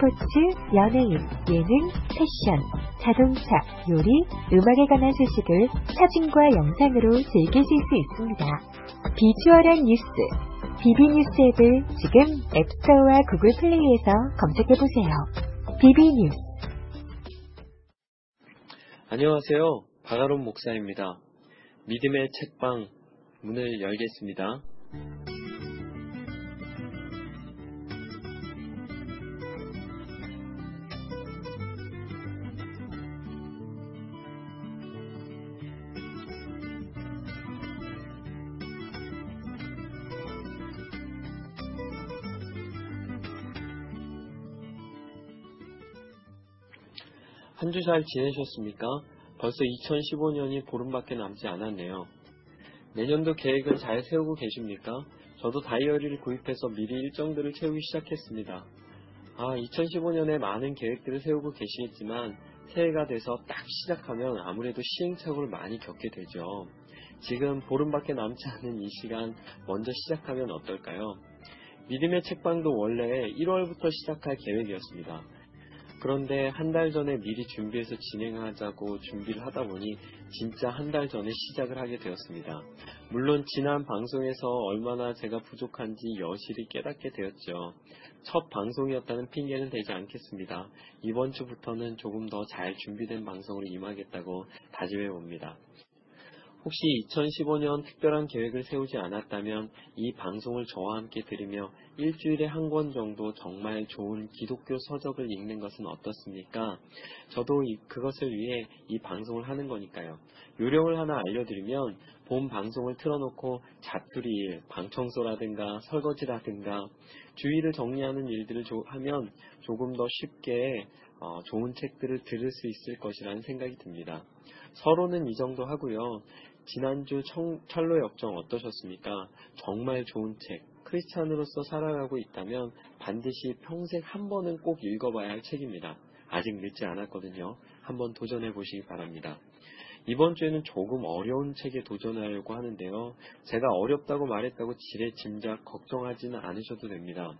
스포츠, 연예인, 예능, 패션, 자동차, 요리, 음악에 관한 소식을 사진과 영상으로 즐기실 수 있습니다. 비주얼한 뉴스, 비비뉴스 앱을 지금 앱스토어와 구글 플레이에서 검색해보세요. 비비뉴스 안녕하세요. 바가론 목사입니다. 믿음의 책방 문을 열겠습니다. 한 주 잘 지내셨습니까? 벌써 2015년이 보름밖에 남지 않았네요. 내년도 계획은 잘 세우고 계십니까? 저도 다이어리를 구입해서 미리 일정들을 채우기 시작했습니다. 아, 2015년에 많은 계획들을 세우고 계시겠지만 새해가 돼서 딱 시작하면 아무래도 시행착오를 많이 겪게 되죠. 지금 보름밖에 남지 않은 이 시간 먼저 시작하면 어떨까요? 믿음의 책방도 원래 1월부터 시작할 계획이었습니다. 그런데 한 달 전에 미리 준비해서 진행하자고 준비를 하다 보니 진짜 한 달 전에 시작을 하게 되었습니다. 물론 지난 방송에서 얼마나 제가 부족한지 여실히 깨닫게 되었죠. 첫 방송이었다는 핑계는 되지 않겠습니다. 이번 주부터는 조금 더 잘 준비된 방송으로 임하겠다고 다짐해 봅니다. 혹시 2015년 특별한 계획을 세우지 않았다면 이 방송을 저와 함께 들으며 일주일에 한 권 정도 정말 좋은 기독교 서적을 읽는 것은 어떻습니까? 저도 그것을 위해 이 방송을 하는 거니까요. 요령을 하나 알려드리면 본 방송을 틀어놓고 자투리 일, 방청소라든가 설거지라든가 주위를 정리하는 일들을 하면 조금 더 쉽게 좋은 책들을 들을 수 있을 것이라는 생각이 듭니다. 서로는 이 정도 하고요. 지난주 철로 역정 어떠셨습니까? 정말 좋은 책. 크리스찬으로서 살아가고 있다면 반드시 평생 한 번은 꼭 읽어봐야 할 책입니다. 아직 늦지 않았거든요. 한번 도전해 보시기 바랍니다. 이번 주에는 조금 어려운 책에 도전하려고 하는데요. 제가 어렵다고 말했다고 지레 짐작 걱정하지는 않으셔도 됩니다.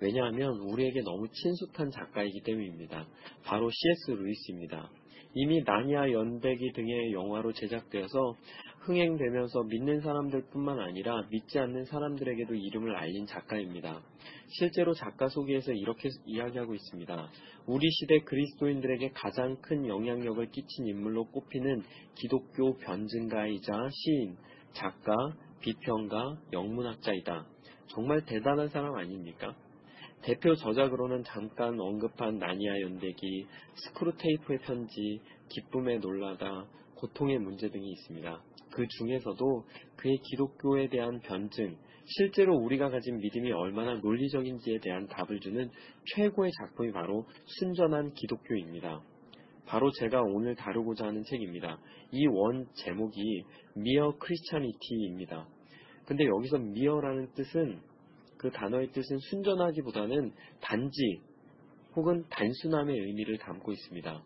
왜냐하면 우리에게 너무 친숙한 작가이기 때문입니다. 바로 C.S. 루이스입니다. 이미 나니아 연대기 등의 영화로 제작되어서 흥행되면서 믿는 사람들 뿐만 아니라 믿지 않는 사람들에게도 이름을 알린 작가입니다. 실제로 작가 소개에서 이렇게 이야기하고 있습니다. 우리 시대 그리스도인들에게 가장 큰 영향력을 끼친 인물로 꼽히는 기독교 변증가이자 시인, 작가, 비평가, 영문학자이다. 정말 대단한 사람 아닙니까? 대표 저작으로는 잠깐 언급한 나니아 연대기, 스크루테이프의 편지, 기쁨에 놀라다, 고통의 문제 등이 있습니다. 그 중에서도 그의 기독교에 대한 변증, 실제로 우리가 가진 믿음이 얼마나 논리적인지에 대한 답을 주는 최고의 작품이 바로 순전한 기독교입니다. 바로 제가 오늘 다루고자 하는 책입니다. 이 원 제목이 Mere Christianity입니다. 근데 여기서 mere라는 뜻은 그 단어의 뜻은 순전하기보다는 단지 혹은 단순함의 의미를 담고 있습니다.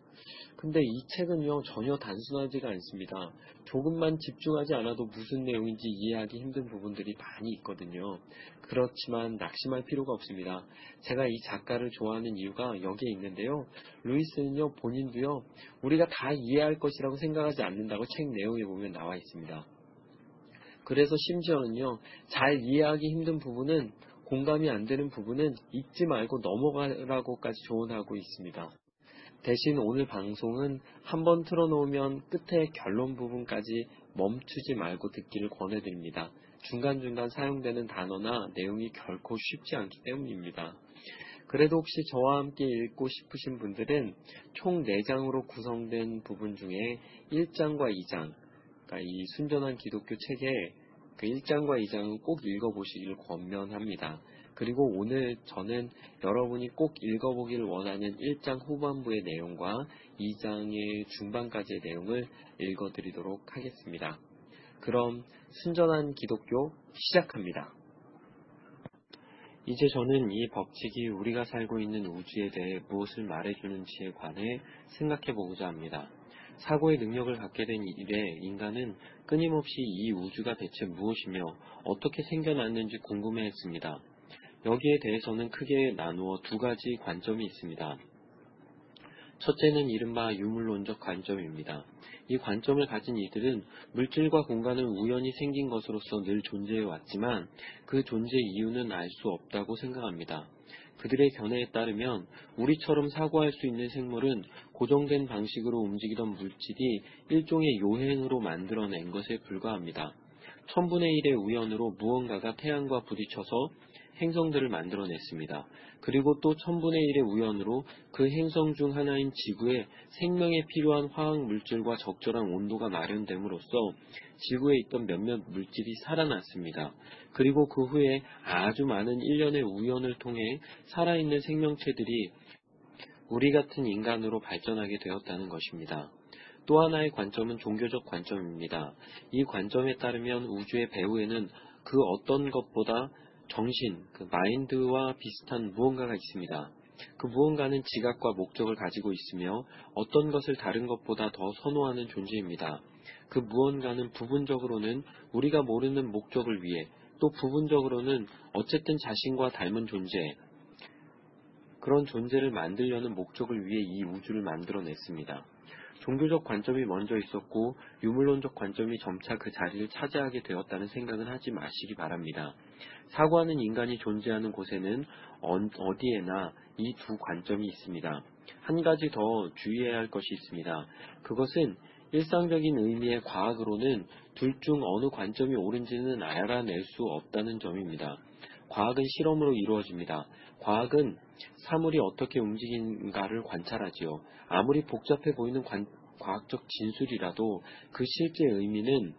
근데 이 책은요, 전혀 단순하지가 않습니다. 조금만 집중하지 않아도 무슨 내용인지 이해하기 힘든 부분들이 많이 있거든요. 그렇지만 낙심할 필요가 없습니다. 제가 이 작가를 좋아하는 이유가 여기에 있는데요. 루이스는요, 본인도요, 우리가 다 이해할 것이라고 생각하지 않는다고 책 내용에 보면 나와 있습니다. 그래서 심지어는요, 잘 이해하기 힘든 부분은 공감이 안 되는 부분은 잊지 말고 넘어가라고까지 조언하고 있습니다. 대신 오늘 방송은 한번 틀어놓으면 끝에 결론 부분까지 멈추지 말고 듣기를 권해드립니다. 중간중간 사용되는 단어나 내용이 결코 쉽지 않기 때문입니다. 그래도 혹시 저와 함께 읽고 싶으신 분들은 총 4장으로 구성된 부분 중에 1장과 2장, 그러니까 이 순전한 기독교 책의 그 1장과 2장은 꼭 읽어보시길 권면합니다. 그리고 오늘 저는 여러분이 꼭 읽어보길 원하는 1장 후반부의 내용과 2장의 중반까지의 내용을 읽어드리도록 하겠습니다. 그럼 순전한 기독교 시작합니다. 이제 저는 이 법칙이 우리가 살고 있는 우주에 대해 무엇을 말해주는지에 관해 생각해 보고자 합니다. 사고의 능력을 갖게 된 이래 인간은 끊임없이 이 우주가 대체 무엇이며 어떻게 생겨났는지 궁금해 했습니다. 여기에 대해서는 크게 나누어 두 가지 관점이 있습니다. 첫째는 이른바 유물론적 관점입니다. 이 관점을 가진 이들은 물질과 공간은 우연히 생긴 것으로서 늘 존재해 왔지만 그 존재 이유는 알 수 없다고 생각합니다. 그들의 견해에 따르면 우리처럼 사고할 수 있는 생물은 고정된 방식으로 움직이던 물질이 일종의 요행으로 만들어낸 것에 불과합니다. 천분의 일의 우연으로 무언가가 태양과 부딪혀서 행성들을 만들어냈습니다. 그리고 또 천분의 일의 우연으로 그 행성 중 하나인 지구에 생명에 필요한 화학 물질과 적절한 온도가 마련됨으로써 지구에 있던 몇몇 물질이 살아났습니다. 그리고 그 후에 아주 많은 일련의 우연을 통해 살아있는 생명체들이 우리 같은 인간으로 발전하게 되었다는 것입니다. 또 하나의 관점은 종교적 관점입니다. 이 관점에 따르면 우주의 배후에는 그 어떤 것보다 정신, 그 마인드와 비슷한 무언가가 있습니다. 그 무언가는 지각과 목적을 가지고 있으며 어떤 것을 다른 것보다 더 선호하는 존재입니다. 그 무언가는 부분적으로는 우리가 모르는 목적을 위해 또 부분적으로는 어쨌든 자신과 닮은 존재, 그런 존재를 만들려는 목적을 위해 이 우주를 만들어냈습니다. 종교적 관점이 먼저 있었고 유물론적 관점이 점차 그 자리를 차지하게 되었다는 생각은 하지 마시기 바랍니다. 사고하는 인간이 존재하는 곳에는 어디에나 이 두 관점이 있습니다. 한 가지 더 주의해야 할 것이 있습니다. 그것은 일상적인 의미의 과학으로는 둘 중 어느 관점이 옳은지는 알아낼 수 없다는 점입니다. 과학은 실험으로 이루어집니다. 과학은 사물이 어떻게 움직이는가를 관찰하지요. 아무리 복잡해 보이는 관, 과학적 진술이라도 그 실제 의미는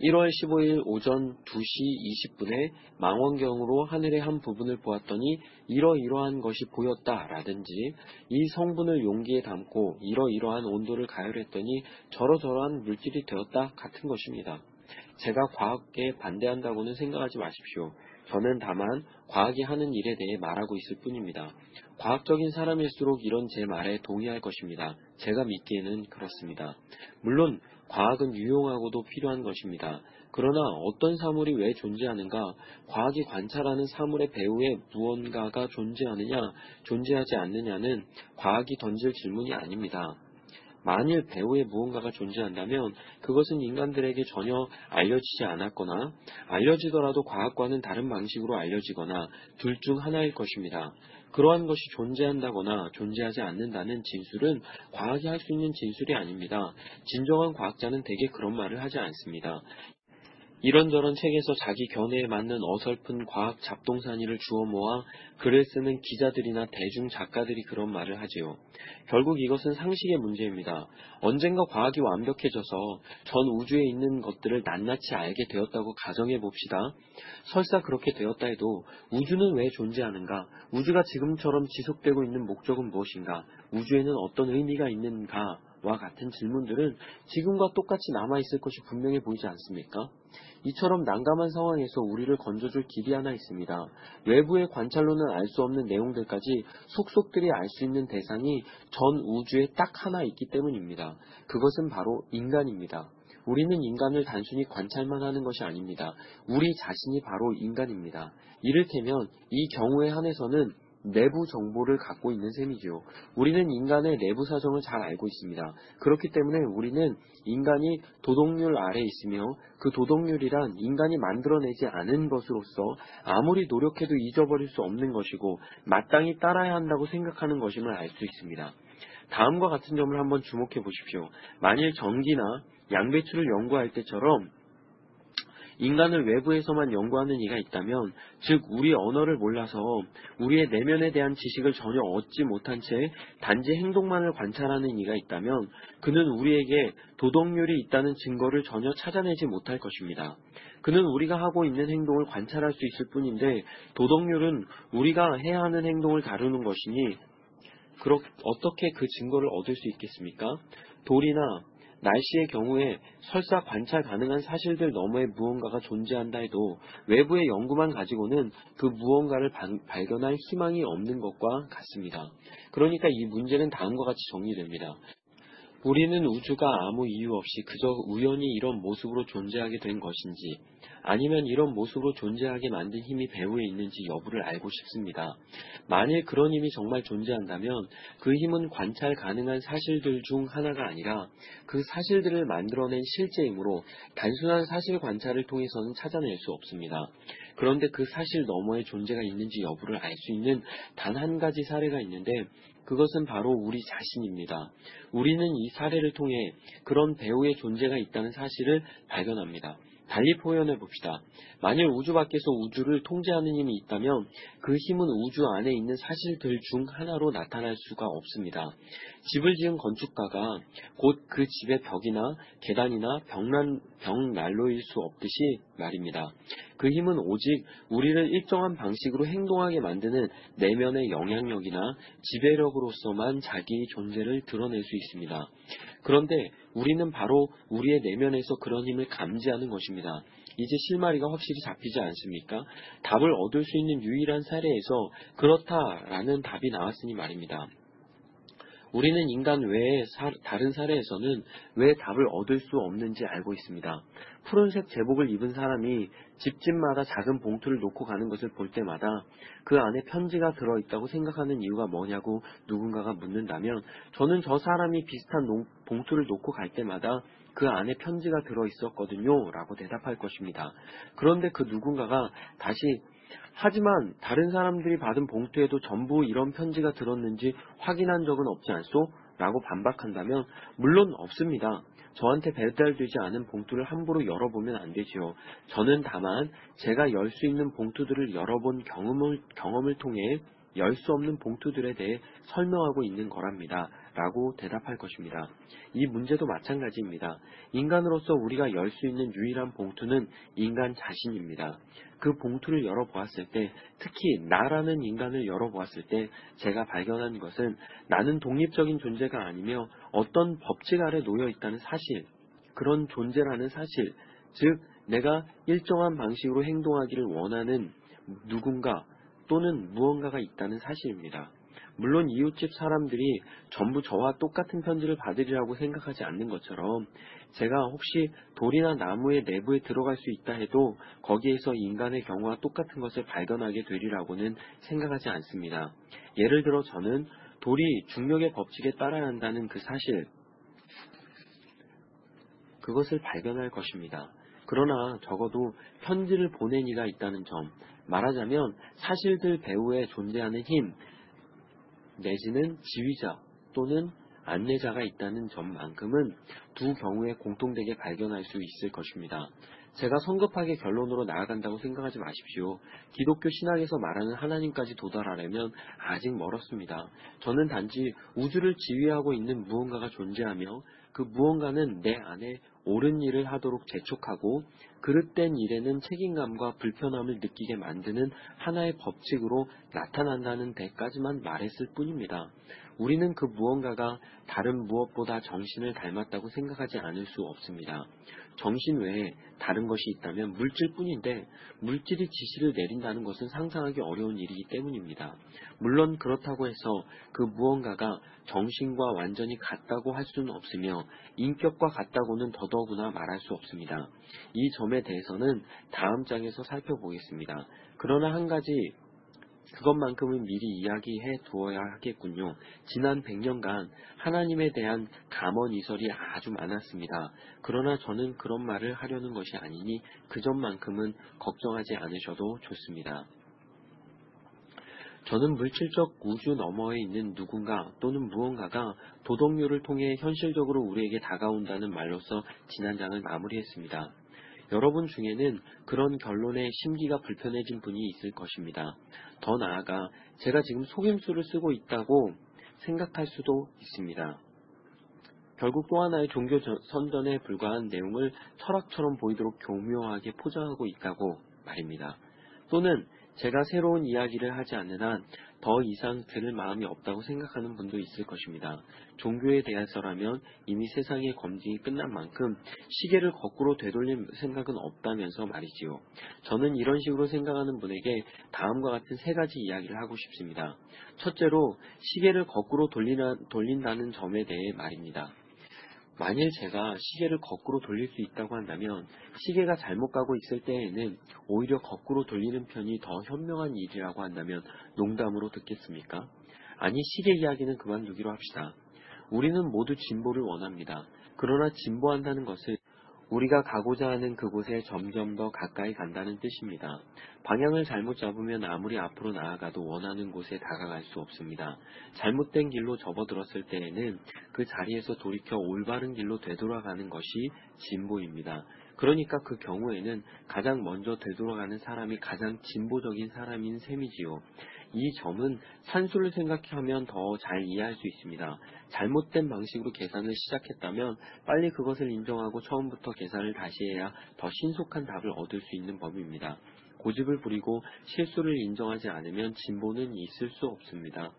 1월 15일 오전 2시 20분에 망원경으로 하늘의 한 부분을 보았더니 이러이러한 것이 보였다 라든지 이 성분을 용기에 담고 이러이러한 온도를 가열했더니 저러저러한 물질이 되었다 같은 것입니다. 제가 과학에 반대한다고는 생각하지 마십시오. 저는 다만 과학이 하는 일에 대해 말하고 있을 뿐입니다. 과학적인 사람일수록 이런 제 말에 동의할 것입니다. 제가 믿기에는 그렇습니다. 물론 과학은 유용하고도 필요한 것입니다. 그러나 어떤 사물이 왜 존재하는가, 과학이 관찰하는 사물의 배후에 무언가가 존재하느냐, 존재하지 않느냐는 과학이 던질 질문이 아닙니다. 만일 배후에 무언가가 존재한다면 그것은 인간들에게 전혀 알려지지 않았거나 알려지더라도 과학과는 다른 방식으로 알려지거나 둘 중 하나일 것입니다. 그러한 것이 존재한다거나 존재하지 않는다는 진술은 과학이 할 수 있는 진술이 아닙니다. 진정한 과학자는 대개 그런 말을 하지 않습니다. 이런저런 책에서 자기 견해에 맞는 어설픈 과학 잡동사니를 주워 모아 글을 쓰는 기자들이나 대중 작가들이 그런 말을 하지요. 결국 이것은 상식의 문제입니다. 언젠가 과학이 완벽해져서 전 우주에 있는 것들을 낱낱이 알게 되었다고 가정해 봅시다. 설사 그렇게 되었다 해도 우주는 왜 존재하는가? 우주가 지금처럼 지속되고 있는 목적은 무엇인가? 우주에는 어떤 의미가 있는가? 와 같은 질문들은 지금과 똑같이 남아있을 것이 분명해 보이지 않습니까? 이처럼 난감한 상황에서 우리를 건져줄 길이 하나 있습니다. 외부의 관찰로는 알 수 없는 내용들까지 속속들이 알 수 있는 대상이 전 우주에 딱 하나 있기 때문입니다. 그것은 바로 인간입니다. 우리는 인간을 단순히 관찰만 하는 것이 아닙니다. 우리 자신이 바로 인간입니다. 이를테면 이 경우에 한해서는 내부 정보를 갖고 있는 셈이죠. 우리는 인간의 내부 사정을 잘 알고 있습니다. 그렇기 때문에 우리는 인간이 도덕률 아래 있으며 그 도덕률이란 인간이 만들어내지 않은 것으로서 아무리 노력해도 잊어버릴 수 없는 것이고 마땅히 따라야 한다고 생각하는 것임을 알 수 있습니다. 다음과 같은 점을 한번 주목해 보십시오. 만일 전기나 양배추를 연구할 때처럼 인간을 외부에서만 연구하는 이가 있다면, 즉 우리 언어를 몰라서 우리의 내면에 대한 지식을 전혀 얻지 못한 채 단지 행동만을 관찰하는 이가 있다면 그는 우리에게 도덕률이 있다는 증거를 전혀 찾아내지 못할 것입니다. 그는 우리가 하고 있는 행동을 관찰할 수 있을 뿐인데 도덕률은 우리가 해야 하는 행동을 다루는 것이니 그렇, 어떻게 그 증거를 얻을 수 있겠습니까? 돌이나 날씨의 경우에 설사 관찰 가능한 사실들 너머에 무언가가 존재한다 해도 외부의 연구만 가지고는 그 무언가를 방, 발견할 희망이 없는 것과 같습니다. 그러니까 이 문제는 다음과 같이 정리됩니다. 우리는 우주가 아무 이유 없이 그저 우연히 이런 모습으로 존재하게 된 것인지 아니면 이런 모습으로 존재하게 만든 힘이 배후에 있는지 여부를 알고 싶습니다. 만일 그런 힘이 정말 존재한다면 그 힘은 관찰 가능한 사실들 중 하나가 아니라 그 사실들을 만들어낸 실제이므로 단순한 사실 관찰을 통해서는 찾아낼 수 없습니다. 그런데 그 사실 너머에 존재가 있는지 여부를 알 수 있는 단 한 가지 사례가 있는데 그것은 바로 우리 자신입니다. 우리는 이 사례를 통해 그런 배우의 존재가 있다는 사실을 발견합니다. 달리 표현해 봅시다. 만일 우주 밖에서 우주를 통제하는 힘이 있다면 그 힘은 우주 안에 있는 사실들 중 하나로 나타날 수가 없습니다. 집을 지은 건축가가 곧 그 집의 벽이나 계단이나 벽난, 벽난로일 수 없듯이 말입니다. 그 힘은 오직 우리를 일정한 방식으로 행동하게 만드는 내면의 영향력이나 지배력으로서만 자기의 존재를 드러낼 수 있습니다. 그런데 우리는 바로 우리의 내면에서 그런 힘을 감지하는 것입니다. 이제 실마리가 확실히 잡히지 않습니까? 답을 얻을 수 있는 유일한 사례에서 그렇다라는 답이 나왔으니 말입니다. 우리는 인간 외에 사, 다른 사례에서는 왜 답을 얻을 수 없는지 알고 있습니다. 푸른색 제복을 입은 사람이 집집마다 작은 봉투를 놓고 가는 것을 볼 때마다 그 안에 편지가 들어있다고 생각하는 이유가 뭐냐고 누군가가 묻는다면 저는 저 사람이 비슷한 농, 봉투를 놓고 갈 때마다 그 안에 편지가 들어있었거든요 라고 대답할 것입니다. 그런데 그 누군가가 다시 하지만 다른 사람들이 받은 봉투에도 전부 이런 편지가 들었는지 확인한 적은 없지 않소? 라고 반박한다면 물론 없습니다. 저한테 배달되지 않은 봉투를 함부로 열어보면 안 되지요. 저는 다만 제가 열 수 있는 봉투들을 열어본 경험을, 경험을 통해 열 수 없는 봉투들에 대해 설명하고 있는 거랍니다. 라고 대답할 것입니다. 이 문제도 마찬가지입니다. 인간으로서 우리가 열 수 있는 유일한 봉투는 인간 자신입니다. 그 봉투를 열어보았을 때, 특히 나라는 인간을 열어보았을 때 제가 발견한 것은 나는 독립적인 존재가 아니며 어떤 법칙 아래 놓여 있다는 사실, 그런 존재라는 사실, 즉 내가 일정한 방식으로 행동하기를 원하는 누군가 또는 무언가가 있다는 사실입니다. 물론 이웃집 사람들이 전부 저와 똑같은 편지를 받으리라고 생각하지 않는 것처럼 제가 혹시 돌이나 나무의 내부에 들어갈 수 있다 해도 거기에서 인간의 경우와 똑같은 것을 발견하게 되리라고는 생각하지 않습니다. 예를 들어 저는 돌이 중력의 법칙에 따라야 한다는 그 사실, 그것을 발견할 것입니다. 그러나 적어도 편지를 보낸 이가 있다는 점, 말하자면 사실들 배후에 존재하는 힘, 내지는 지휘자 또는 안내자가 있다는 점만큼은 두 경우에 공통되게 발견할 수 있을 것입니다. 제가 성급하게 결론으로 나아간다고 생각하지 마십시오. 기독교 신학에서 말하는 하나님까지 도달하려면 아직 멀었습니다. 저는 단지 우주를 지휘하고 있는 무언가가 존재하며 그 무언가는 내 안에 옳은 일을 하도록 재촉하고 그릇된 일에는 책임감과 불편함을 느끼게 만드는 하나의 법칙으로 나타난다는 데까지만 말했을 뿐입니다. 우리는 그 무언가가 다른 무엇보다 정신을 닮았다고 생각하지 않을 수 없습니다. 정신 외에 다른 것이 있다면 물질뿐인데 물질이 지시를 내린다는 것은 상상하기 어려운 일이기 때문입니다. 물론 그렇다고 해서 그 무언가가 정신과 완전히 같다고 할 수는 없으며 인격과 같다고는 더더구나 말할 수 없습니다. 이 점에 대해서는 다음 장에서 살펴보겠습니다. 그러나 한 가지 그것만큼은 미리 이야기해 두어야 하겠군요. 지난 100년간 하나님에 대한 감언이설이 아주 많았습니다. 그러나 저는 그런 말을 하려는 것이 아니니 그 점만큼은 걱정하지 않으셔도 좋습니다. 저는 물질적 우주 너머에 있는 누군가 또는 무언가가 도덕률을 통해 현실적으로 우리에게 다가온다는 말로서 지난 장을 마무리했습니다. 여러분 중에는 그런 결론에 심기가 불편해진 분이 있을 것입니다. 더 나아가 제가 지금 속임수를 쓰고 있다고 생각할 수도 있습니다. 결국 또 하나의 종교 선전에 불과한 내용을 철학처럼 보이도록 교묘하게 포장하고 있다고 말입니다. 또는 제가 새로운 이야기를 하지 않는 한 더 이상 들을 마음이 없다고 생각하는 분도 있을 것입니다. 종교에 대해서라면 이미 세상의 검증이 끝난 만큼 시계를 거꾸로 되돌릴 생각은 없다면서 말이지요. 저는 이런 식으로 생각하는 분에게 다음과 같은 세 가지 이야기를 하고 싶습니다. 첫째로 시계를 거꾸로 돌리나, 돌린다는 점에 대해 말입니다. 만일 제가 시계를 거꾸로 돌릴 수 있다고 한다면 시계가 잘못 가고 있을 때에는 오히려 거꾸로 돌리는 편이 더 현명한 일이라고 한다면 농담으로 듣겠습니까? 아니 시계 이야기는 그만두기로 합시다. 우리는 모두 진보를 원합니다. 그러나 진보한다는 것을 우리가 가고자 하는 그곳에 점점 더 가까이 간다는 뜻입니다. 방향을 잘못 잡으면 아무리 앞으로 나아가도 원하는 곳에 다가갈 수 없습니다. 잘못된 길로 접어들었을 때에는 그 자리에서 돌이켜 올바른 길로 되돌아가는 것이 진보입니다. 그러니까 그 경우에는 가장 먼저 되돌아가는 사람이 가장 진보적인 사람인 셈이지요. 이 점은 산수를 생각하면 더 잘 이해할 수 있습니다. 잘못된 방식으로 계산을 시작했다면 빨리 그것을 인정하고 처음부터 계산을 다시 해야 더 신속한 답을 얻을 수 있는 법입니다. 고집을 부리고 실수를 인정하지 않으면 진보는 있을 수 없습니다.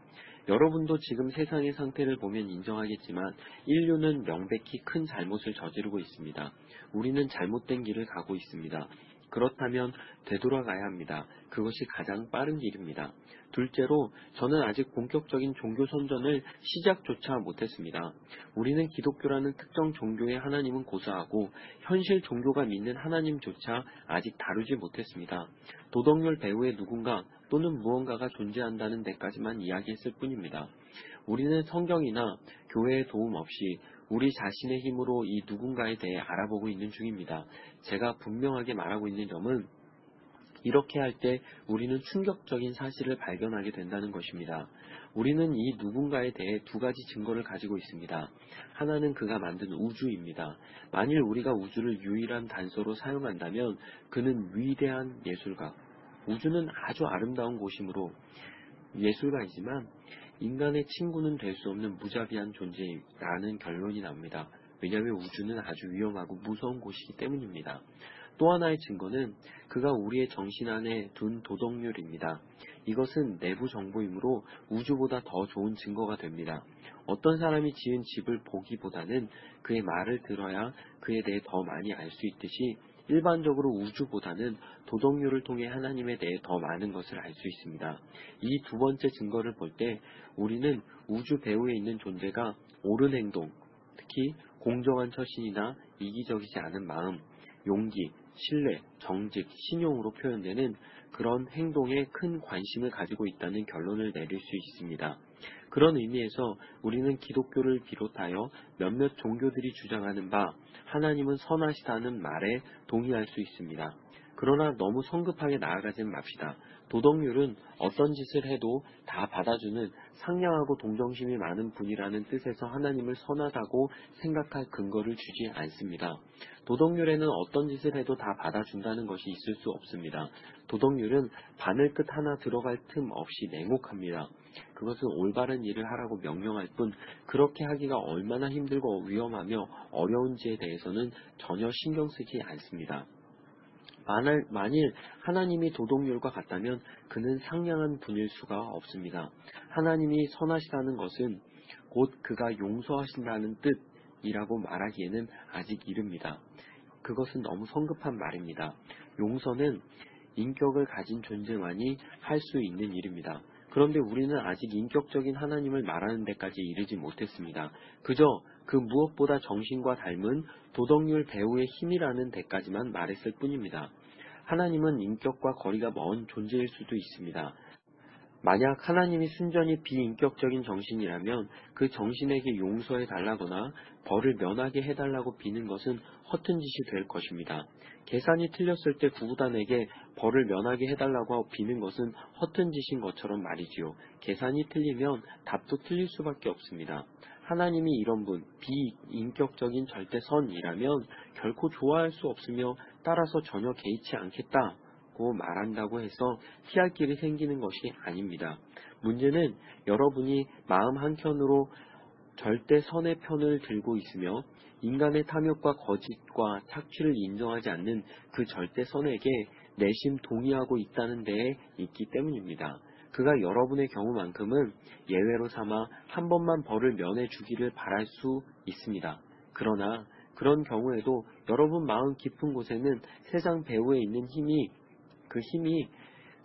여러분도 지금 세상의 상태를 보면 인정하겠지만 인류는 명백히 큰 잘못을 저지르고 있습니다. 우리는 잘못된 길을 가고 있습니다. 그렇다면 되돌아가야 합니다. 그것이 가장 빠른 길입니다. 둘째로 저는 아직 본격적인 종교 선전을 시작조차 못했습니다. 우리는 기독교라는 특정 종교의 하나님은 고사하고 현실 종교가 믿는 하나님조차 아직 다루지 못했습니다. 도덕률 배후에 누군가 또는 무언가가 존재한다는 데까지만 이야기했을 뿐입니다. 우리는 성경이나 교회의 도움 없이 우리 자신의 힘으로 이 누군가에 대해 알아보고 있는 중입니다. 제가 분명하게 말하고 있는 점은 이렇게 할 때 우리는 충격적인 사실을 발견하게 된다는 것입니다. 우리는 이 누군가에 대해 두 가지 증거를 가지고 있습니다. 하나는 그가 만든 우주입니다. 만일 우리가 우주를 유일한 단서로 사용한다면 그는 위대한 예술가. 우주는 아주 아름다운 곳이므로 예술가이지만 인간의 친구는 될 수 없는 무자비한 존재라는 결론이 납니다. 왜냐하면 우주는 아주 위험하고 무서운 곳이기 때문입니다. 또 하나의 증거는 그가 우리의 정신 안에 둔 도덕률입니다. 이것은 내부 정보이므로 우주보다 더 좋은 증거가 됩니다. 어떤 사람이 지은 집을 보기보다는 그의 말을 들어야 그에 대해 더 많이 알 수 있듯이 일반적으로 우주보다는 도덕률을 통해 하나님에 대해 더 많은 것을 알 수 있습니다. 이 두 번째 증거를 볼 때 우리는 우주 배후에 있는 존재가 옳은 행동, 특히 공정한 처신이나 이기적이지 않은 마음, 용기, 신뢰, 정직, 신용으로 표현되는 그런 행동에 큰 관심을 가지고 있다는 결론을 내릴 수 있습니다. 그런 의미에서 우리는 기독교를 비롯하여 몇몇 종교들이 주장하는 바 하나님은 선하시다는 말에 동의할 수 있습니다. 그러나 너무 성급하게 나아가진 맙시다. 도덕률은 어떤 짓을 해도 다 받아주는 상냥하고 동정심이 많은 분이라는 뜻에서 하나님을 선하다고 생각할 근거를 주지 않습니다. 도덕률에는 어떤 짓을 해도 다 받아준다는 것이 있을 수 없습니다. 도덕률은 바늘 끝 하나 들어갈 틈 없이 냉혹합니다. 그것은 올바른 일을 하라고 명령할 뿐 그렇게 하기가 얼마나 힘들고 위험하며 어려운지에 대해서는 전혀 신경 쓰지 않습니다. 만일, 만일 하나님이 도덕률과 같다면 그는 상냥한 분일 수가 없습니다. 하나님이 선하시다는 것은 곧 그가 용서하신다는 뜻이라고 말하기에는 아직 이릅니다. 그것은 너무 성급한 말입니다. 용서는 인격을 가진 존재만이 할 수 있는 일입니다. 그런데 우리는 아직 인격적인 하나님을 말하는 데까지 이르지 못했습니다. 그저 그 무엇보다 정신과 닮은 도덕률 배우의 힘이라는 데까지만 말했을 뿐입니다. 하나님은 인격과 거리가 먼 존재일 수도 있습니다. 만약 하나님이 순전히 비인격적인 정신이라면 그 정신에게 용서해 달라거나 벌을 면하게 해달라고 비는 것은 허튼 짓이 될 것입니다. 계산이 틀렸을 때 구구단에게 벌을 면하게 해달라고 비는 것은 허튼 짓인 것처럼 말이지요. 계산이 틀리면 답도 틀릴 수밖에 없습니다. 하나님이 이런 분, 비인격적인 절대선이라면 결코 좋아할 수 없으며 따라서 전혀 개의치 않겠다고 말한다고 해서 피할 길이 생기는 것이 아닙니다. 문제는 여러분이 마음 한켠으로 절대 선의 편을 들고 있으며 인간의 탐욕과 거짓과 착취를 인정하지 않는 그 절대 선에게 내심 동의하고 있다는 데에 있기 때문입니다. 그가 여러분의 경우만큼은 예외로 삼아 한 번만 벌을 면해 주기를 바랄 수 있습니다. 그러나 그런 경우에도 여러분 마음 깊은 곳에는 세상 배후에 있는 힘이 그 힘이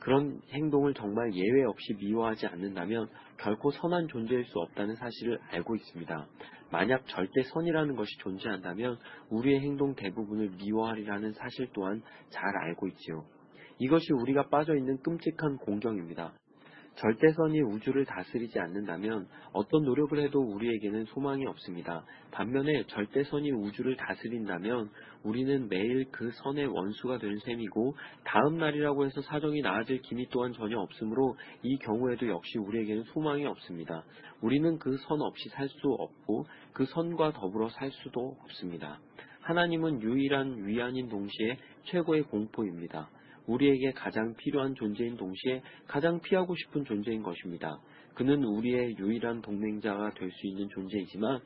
그런 행동을 정말 예외 없이 미워하지 않는다면 결코 선한 존재일 수 없다는 사실을 알고 있습니다. 만약 절대 선이라는 것이 존재한다면 우리의 행동 대부분을 미워하리라는 사실 또한 잘 알고 있지요. 이것이 우리가 빠져 있는 끔찍한 공경입니다. 절대선이 우주를 다스리지 않는다면 어떤 노력을 해도 우리에게는 소망이 없습니다. 반면에 절대선이 우주를 다스린다면 우리는 매일 그 선의 원수가 된 셈이고 다음 날이라고 해서 사정이 나아질 기미 또한 전혀 없으므로 이 경우에도 역시 우리에게는 소망이 없습니다. 우리는 그 선 없이 살 수 없고 그 선과 더불어 살 수도 없습니다. 하나님은 유일한 위안인 동시에 최고의 공포입니다. 우리에게 가장 필요한 존재인 동시에 가장 피하고 싶은 존재인 것입니다. 그는 우리의 유일한 동맹자가 될 수 있는 존재이지만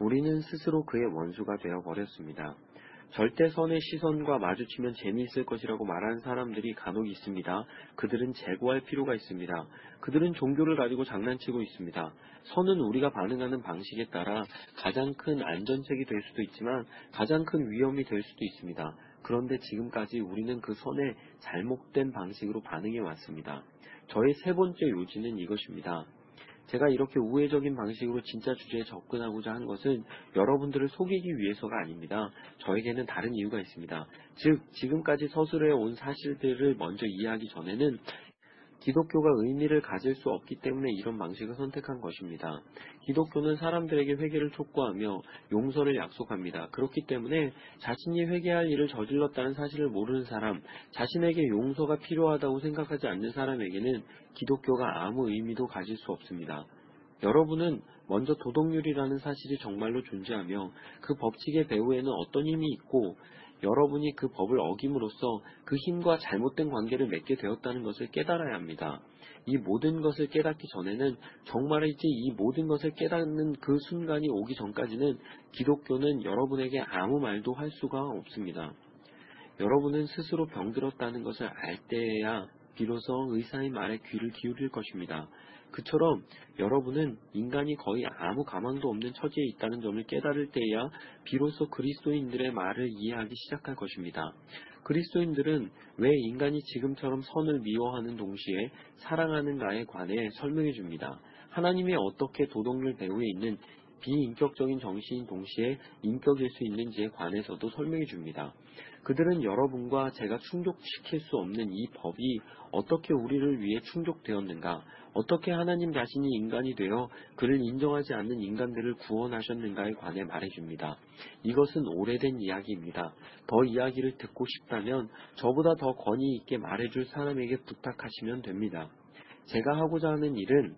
우리는 스스로 그의 원수가 되어 버렸습니다. 절대선의 시선과 마주치면 재미있을 것이라고 말하는 사람들이 간혹 있습니다. 그들은 재고할 필요가 있습니다. 그들은 종교를 가지고 장난치고 있습니다. 선은 우리가 반응하는 방식에 따라 가장 큰 안전책이 될 수도 있지만 가장 큰 위험이 될 수도 있습니다. 그런데 지금까지 우리는 그 선에 잘못된 방식으로 반응해 왔습니다. 저의 세 번째 요지는 이것입니다. 제가 이렇게 우회적인 방식으로 진짜 주제에 접근하고자 한 것은 여러분들을 속이기 위해서가 아닙니다. 저에게는 다른 이유가 있습니다. 즉, 지금까지 서술해 온 사실들을 먼저 이해하기 전에는 기독교가 의미를 가질 수 없기 때문에 이런 방식을 선택한 것입니다. 기독교는 사람들에게 회개를 촉구하며 용서를 약속합니다. 그렇기 때문에 자신이 회개할 일을 저질렀다는 사실을 모르는 사람, 자신에게 용서가 필요하다고 생각하지 않는 사람에게는 기독교가 아무 의미도 가질 수 없습니다. 여러분은 먼저 도덕률이라는 사실이 정말로 존재하며 그 법칙의 배후에는 어떤 힘이 있고 여러분이 그 법을 어김으로써 그 힘과 잘못된 관계를 맺게 되었다는 것을 깨달아야 합니다. 이 모든 것을 깨닫기 전에는 정말이지 이 모든 것을 깨닫는 그 순간이 오기 전까지는 기독교는 여러분에게 아무 말도 할 수가 없습니다. 여러분은 스스로 병들었다는 것을 알 때에야 비로소 의사의 말에 귀를 기울일 것입니다. 그처럼 여러분은 인간이 거의 아무 가망도 없는 처지에 있다는 점을 깨달을 때에야 비로소 그리스도인들의 말을 이해하기 시작할 것입니다. 그리스도인들은 왜 인간이 지금처럼 선을 미워하는 동시에 사랑하는가에 관해 설명해 줍니다. 하나님이 어떻게 도덕률 배후에 있는 비인격적인 정신인 동시에 인격일 수 있는지에 관해서도 설명해 줍니다. 그들은 여러분과 제가 충족시킬 수 없는 이 법이 어떻게 우리를 위해 충족되었는가, 어떻게 하나님 자신이 인간이 되어 그를 인정하지 않는 인간들을 구원하셨는가에 관해 말해줍니다. 이것은 오래된 이야기입니다. 더 이야기를 듣고 싶다면 저보다 더 권위 있게 말해줄 사람에게 부탁하시면 됩니다. 제가 하고자 하는 일은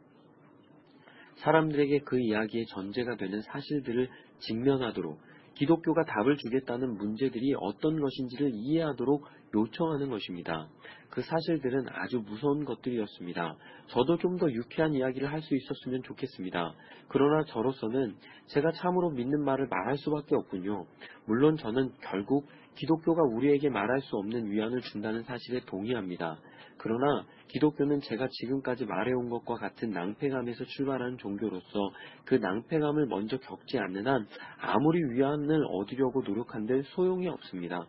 사람들에게 그 이야기의 전제가 되는 사실들을 직면하도록 기독교가 답을 주겠다는 문제들이 어떤 것인지를 이해하도록 요청하는 것입니다. 그 사실들은 아주 무서운 것들이었습니다. 저도 좀 더 유쾌한 이야기를 할 수 있었으면 좋겠습니다. 그러나 저로서는 제가 참으로 믿는 말을 말할 수밖에 없군요. 물론 저는 결국 기독교가 우리에게 말할 수 없는 위안을 준다는 사실에 동의합니다. 그러나 기독교는 제가 지금까지 말해온 것과 같은 낭패감에서 출발한 종교로서 그 낭패감을 먼저 겪지 않는 한 아무리 위안을 얻으려고 노력한들 소용이 없습니다.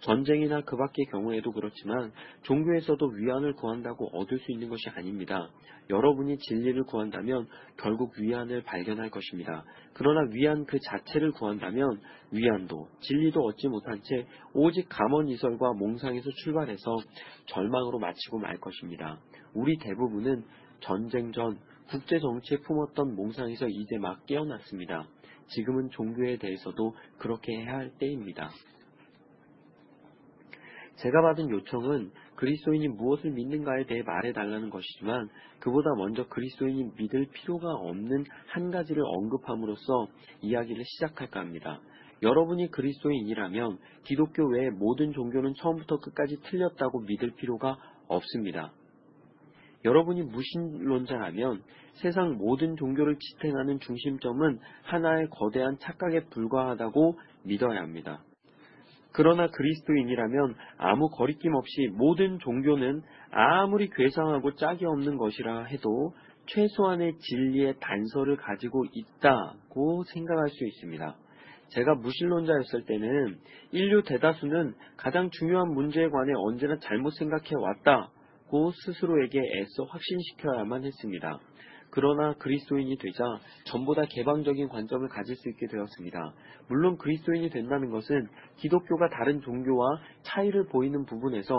전쟁이나 그 밖의 경우에도 그렇지만 종교에서도 위안을 구한다고 얻을 수 있는 것이 아닙니다. 여러분이 진리를 구한다면 결국 위안을 발견할 것입니다. 그러나 위안 그 자체를 구한다면 위안도 진리도 얻지 못한 채 오직 감언이설과 몽상에서 출발해서 절망으로 마치고 말 것입니다. 우리 대부분은 전쟁 전 국제 정치에 품었던 몽상에서 이제 막 깨어났습니다. 지금은 종교에 대해서도 그렇게 해야 할 때입니다. 제가 받은 요청은 그리스도인이 무엇을 믿는가에 대해 말해달라는 것이지만 그보다 먼저 그리스도인이 믿을 필요가 없는 한 가지를 언급함으로써 이야기를 시작할까 합니다. 여러분이 그리스도인이라면 기독교 외의 모든 종교는 처음부터 끝까지 틀렸다고 믿을 필요가 없습니다. 여러분이 무신론자라면 세상 모든 종교를 지탱하는 중심점은 하나의 거대한 착각에 불과하다고 믿어야 합니다. 그러나 그리스도인이라면 아무 거리낌 없이 모든 종교는 아무리 괴상하고 짝이 없는 것이라 해도 최소한의 진리의 단서를 가지고 있다고 생각할 수 있습니다. 제가 무신론자였을 때는 인류 대다수는 가장 중요한 문제에 관해 언제나 잘못 생각해 왔다고 스스로에게 애써 확신시켜야만 했습니다. 그러나 그리스도인이 되자 전보다 개방적인 관점을 가질 수 있게 되었습니다. 물론 그리스도인이 된다는 것은 기독교가 다른 종교와 차이를 보이는 부분에서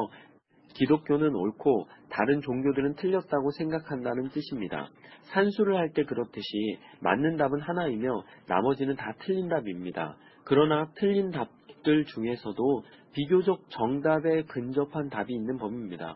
기독교는 옳고 다른 종교들은 틀렸다고 생각한다는 뜻입니다. 산수를 할 때 그렇듯이 맞는 답은 하나이며 나머지는 다 틀린 답입니다. 그러나 틀린 답들 중에서도 비교적 정답에 근접한 답이 있는 법입니다.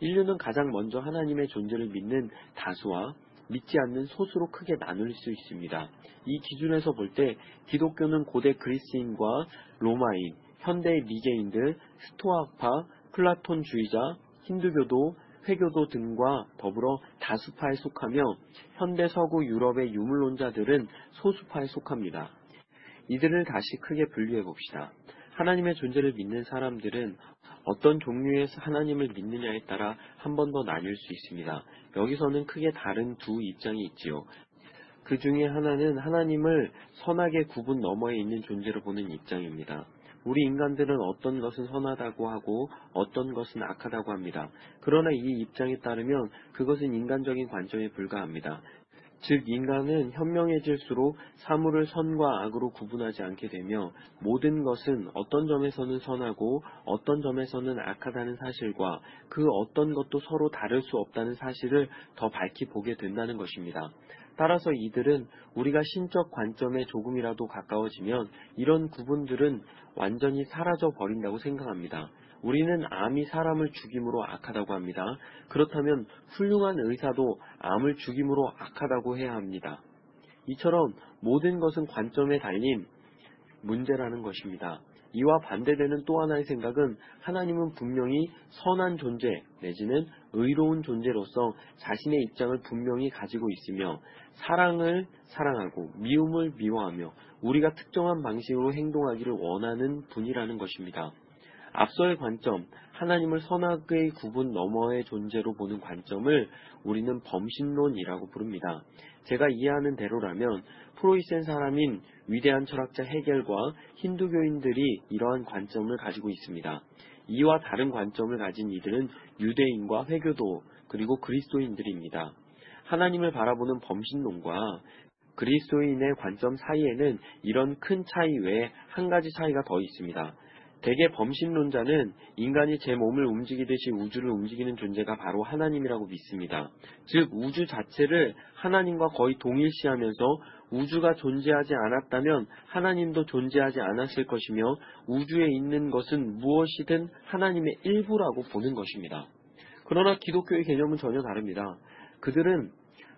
인류는 가장 먼저 하나님의 존재를 믿는 다수와 믿지 않는 소수로 크게 나눌 수 있습니다. 이 기준에서 볼 때 기독교는 고대 그리스인과 로마인, 현대의 미개인들, 스토아파, 플라톤주의자, 힌두교도, 회교도 등과 더불어 다수파에 속하며 현대 서구 유럽의 유물론자들은 소수파에 속합니다. 이들을 다시 크게 분류해 봅시다. 하나님의 존재를 믿는 사람들은 어떤 종류의 하나님을 믿느냐에 따라 한 번 더 나뉠 수 있습니다. 여기서는 크게 다른 두 입장이 있지요. 그 중에 하나는 하나님을 선하게 구분 너머에 있는 존재로 보는 입장입니다. 우리 인간들은 어떤 것은 선하다고 하고 어떤 것은 악하다고 합니다. 그러나 이 입장에 따르면 그것은 인간적인 관점에 불과합니다. 즉 인간은 현명해질수록 사물을 선과 악으로 구분하지 않게 되며 모든 것은 어떤 점에서는 선하고 어떤 점에서는 악하다는 사실과 그 어떤 것도 서로 다를 수 없다는 사실을 더 밝히 보게 된다는 것입니다. 따라서 이들은 우리가 신적 관점에 조금이라도 가까워지면 이런 구분들은 완전히 사라져 버린다고 생각합니다. 우리는 암이 사람을 죽임으로 악하다고 합니다. 그렇다면 훌륭한 의사도 암을 죽임으로 악하다고 해야 합니다. 이처럼 모든 것은 관점에 달린 문제라는 것입니다. 이와 반대되는 또 하나의 생각은 하나님은 분명히 선한 존재 내지는 의로운 존재로서 자신의 입장을 분명히 가지고 있으며 사랑을 사랑하고 미움을 미워하며 우리가 특정한 방식으로 행동하기를 원하는 분이라는 것입니다. 앞서의 관점, 하나님을 선악의 구분 너머의 존재로 보는 관점을 우리는 범신론이라고 부릅니다. 제가 이해하는 대로라면 프로이센 사람인 위대한 철학자 해겔과 힌두교인들이 이러한 관점을 가지고 있습니다. 이와 다른 관점을 가진 이들은 유대인과 회교도 그리고 그리스도인들입니다. 하나님을 바라보는 범신론과 그리스도인의 관점 사이에는 이런 큰 차이 외에 한 가지 차이가 더 있습니다. 대개 범신론자는 인간이 제 몸을 움직이듯이 우주를 움직이는 존재가 바로 하나님이라고 믿습니다. 즉 우주 자체를 하나님과 거의 동일시하면서 우주가 존재하지 않았다면 하나님도 존재하지 않았을 것이며 우주에 있는 것은 무엇이든 하나님의 일부라고 보는 것입니다. 그러나 기독교의 개념은 전혀 다릅니다. 그들은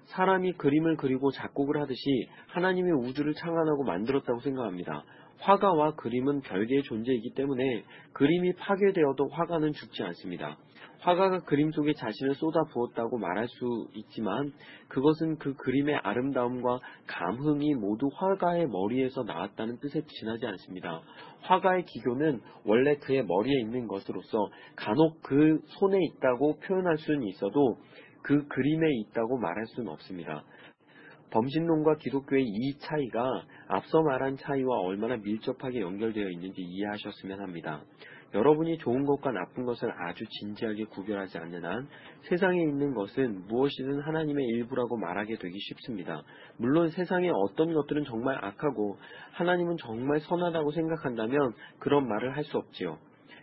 사람이 그림을 그리고 작곡을 하듯이 하나님의 우주를 창안하고 만들었다고 생각합니다. 화가와 그림은 별개의 존재이기 때문에 그림이 파괴되어도 화가는 죽지 않습니다. 화가가 그림 속에 자신을 쏟아 부었다고 말할 수 있지만 그것은 그 그림의 아름다움과 감흥이 모두 화가의 머리에서 나왔다는 뜻에 지나지 않습니다. 화가의 기교는 원래 그의 머리에 있는 것으로서 간혹 그 손에 있다고 표현할 수는 있어도 그 그림에 있다고 말할 수는 없습니다. 범신론과 기독교의 이 차이가 앞서 말한 차이와 얼마나 밀접하게 연결되어 있는지 이해하셨으면 합니다. 여러분이 좋은 것과 나쁜 것을 아주 진지하게 구별하지 않는 한 세상에 있는 것은 무엇이든 하나님의 일부라고 말하게 되기 쉽습니다. 물론 세상에 어떤 것들은 정말 악하고 하나님은 정말 선하다고 생각한다면 그런 말을 할 수 없지요.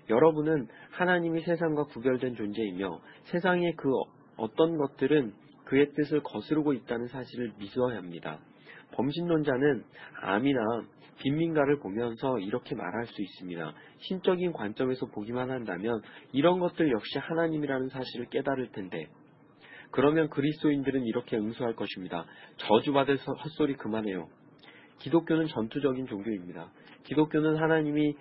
여러분은 하나님이 세상과 구별된 존재이며 세상의 그 어떤 것들은 그의 뜻을 거스르고 있다는 사실을 믿어야 합니다. 범신론자는 암이나 빈민가를 보면서 이렇게 말할 수 있습니다. 신적인 관점에서 보기만 한다면 이런 것들 역시 하나님이라는 사실을 깨달을 텐데 그러면 그리스도인들은 이렇게 응수할 것입니다. 저주받을 헛소리 그만해요. 기독교는 전투적인 종교입니다. 기독교는 하나님이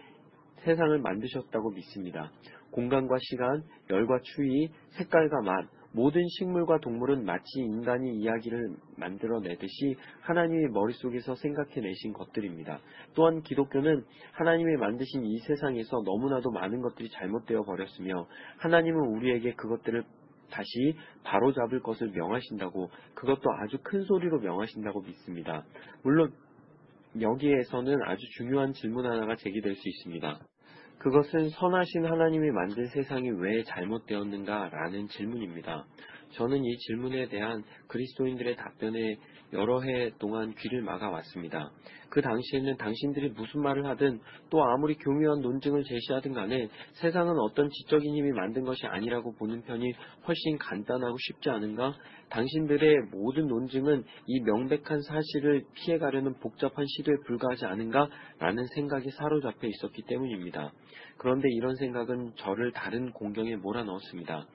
세상을 만드셨다고 믿습니다. 공간과 시간, 열과 추위, 색깔과 맛, 모든 식물과 동물은 마치 인간이 이야기를 만들어내듯이 하나님의 머릿속에서 생각해내신 것들입니다. 또한 기독교는 하나님이 만드신 이 세상에서 너무나도 많은 것들이 잘못되어 버렸으며 하나님은 우리에게 그것들을 다시 바로잡을 것을 명하신다고 그것도 아주 큰 소리로 명하신다고 믿습니다. 물론 여기에서는 아주 중요한 질문 하나가 제기될 수 있습니다. 그것은 선하신 하나님이 만든 세상이 왜 잘못되었는가 라는 질문입니다. 저는 이 질문에 대한 그리스도인들의 답변에 여러 해 동안 귀를 막아왔습니다. 그 당시에는 당신들이 무슨 말을 하든 또 아무리 교묘한 논증을 제시하든 간에 세상은 어떤 지적인 힘이 만든 것이 아니라고 보는 편이 훨씬 간단하고 쉽지 않은가? 당신들의 모든 논증은 이 명백한 사실을 피해가려는 복잡한 시도에 불과하지 않은가? 라는 생각이 사로잡혀 있었기 때문입니다. 그런데 이런 생각은 저를 다른 공경에 몰아넣었습니다.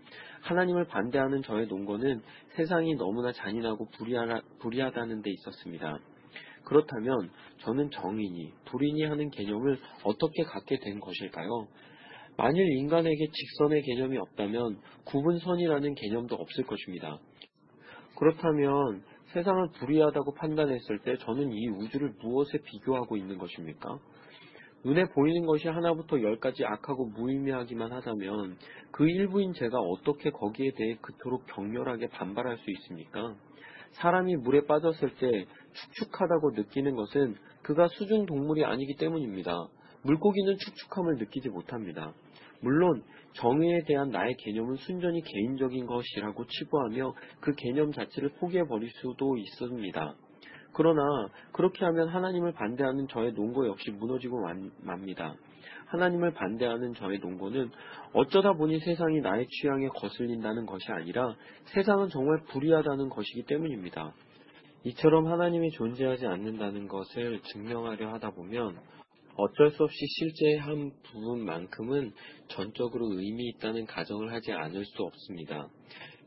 하나님을 반대하는 저의 논거는 세상이 너무나 잔인하고 불의하, 불의하다는 데 있었습니다. 그렇다면 저는 정인이, 불인이 하는 개념을 어떻게 갖게 된 것일까요? 만일 인간에게 직선의 개념이 없다면 구분선이라는 개념도 없을 것입니다. 그렇다면 세상을 불의하다고 판단했을 때 저는 이 우주를 무엇에 비교하고 있는 것입니까? 눈에 보이는 것이 하나부터 열까지 악하고 무의미하기만 하다면 그 일부인 제가 어떻게 거기에 대해 그토록 격렬하게 반발할 수 있습니까? 사람이 물에 빠졌을 때 축축하다고 느끼는 것은 그가 수중 동물이 아니기 때문입니다. 물고기는 축축함을 느끼지 못합니다. 물론 정의에 대한 나의 개념은 순전히 개인적인 것이라고 치부하며 그 개념 자체를 포기해버릴 수도 있습니다. 그러나 그렇게 하면 하나님을 반대하는 저의 논거 역시 무너지고 맙니다. 하나님을 반대하는 저의 논거는 어쩌다 보니 세상이 나의 취향에 거슬린다는 것이 아니라 세상은 정말 불의하다는 것이기 때문입니다. 이처럼 하나님이 존재하지 않는다는 것을 증명하려 하다 보면 어쩔 수 없이 실제의 한 부분만큼은 전적으로 의미 있다는 가정을 하지 않을 수 없습니다.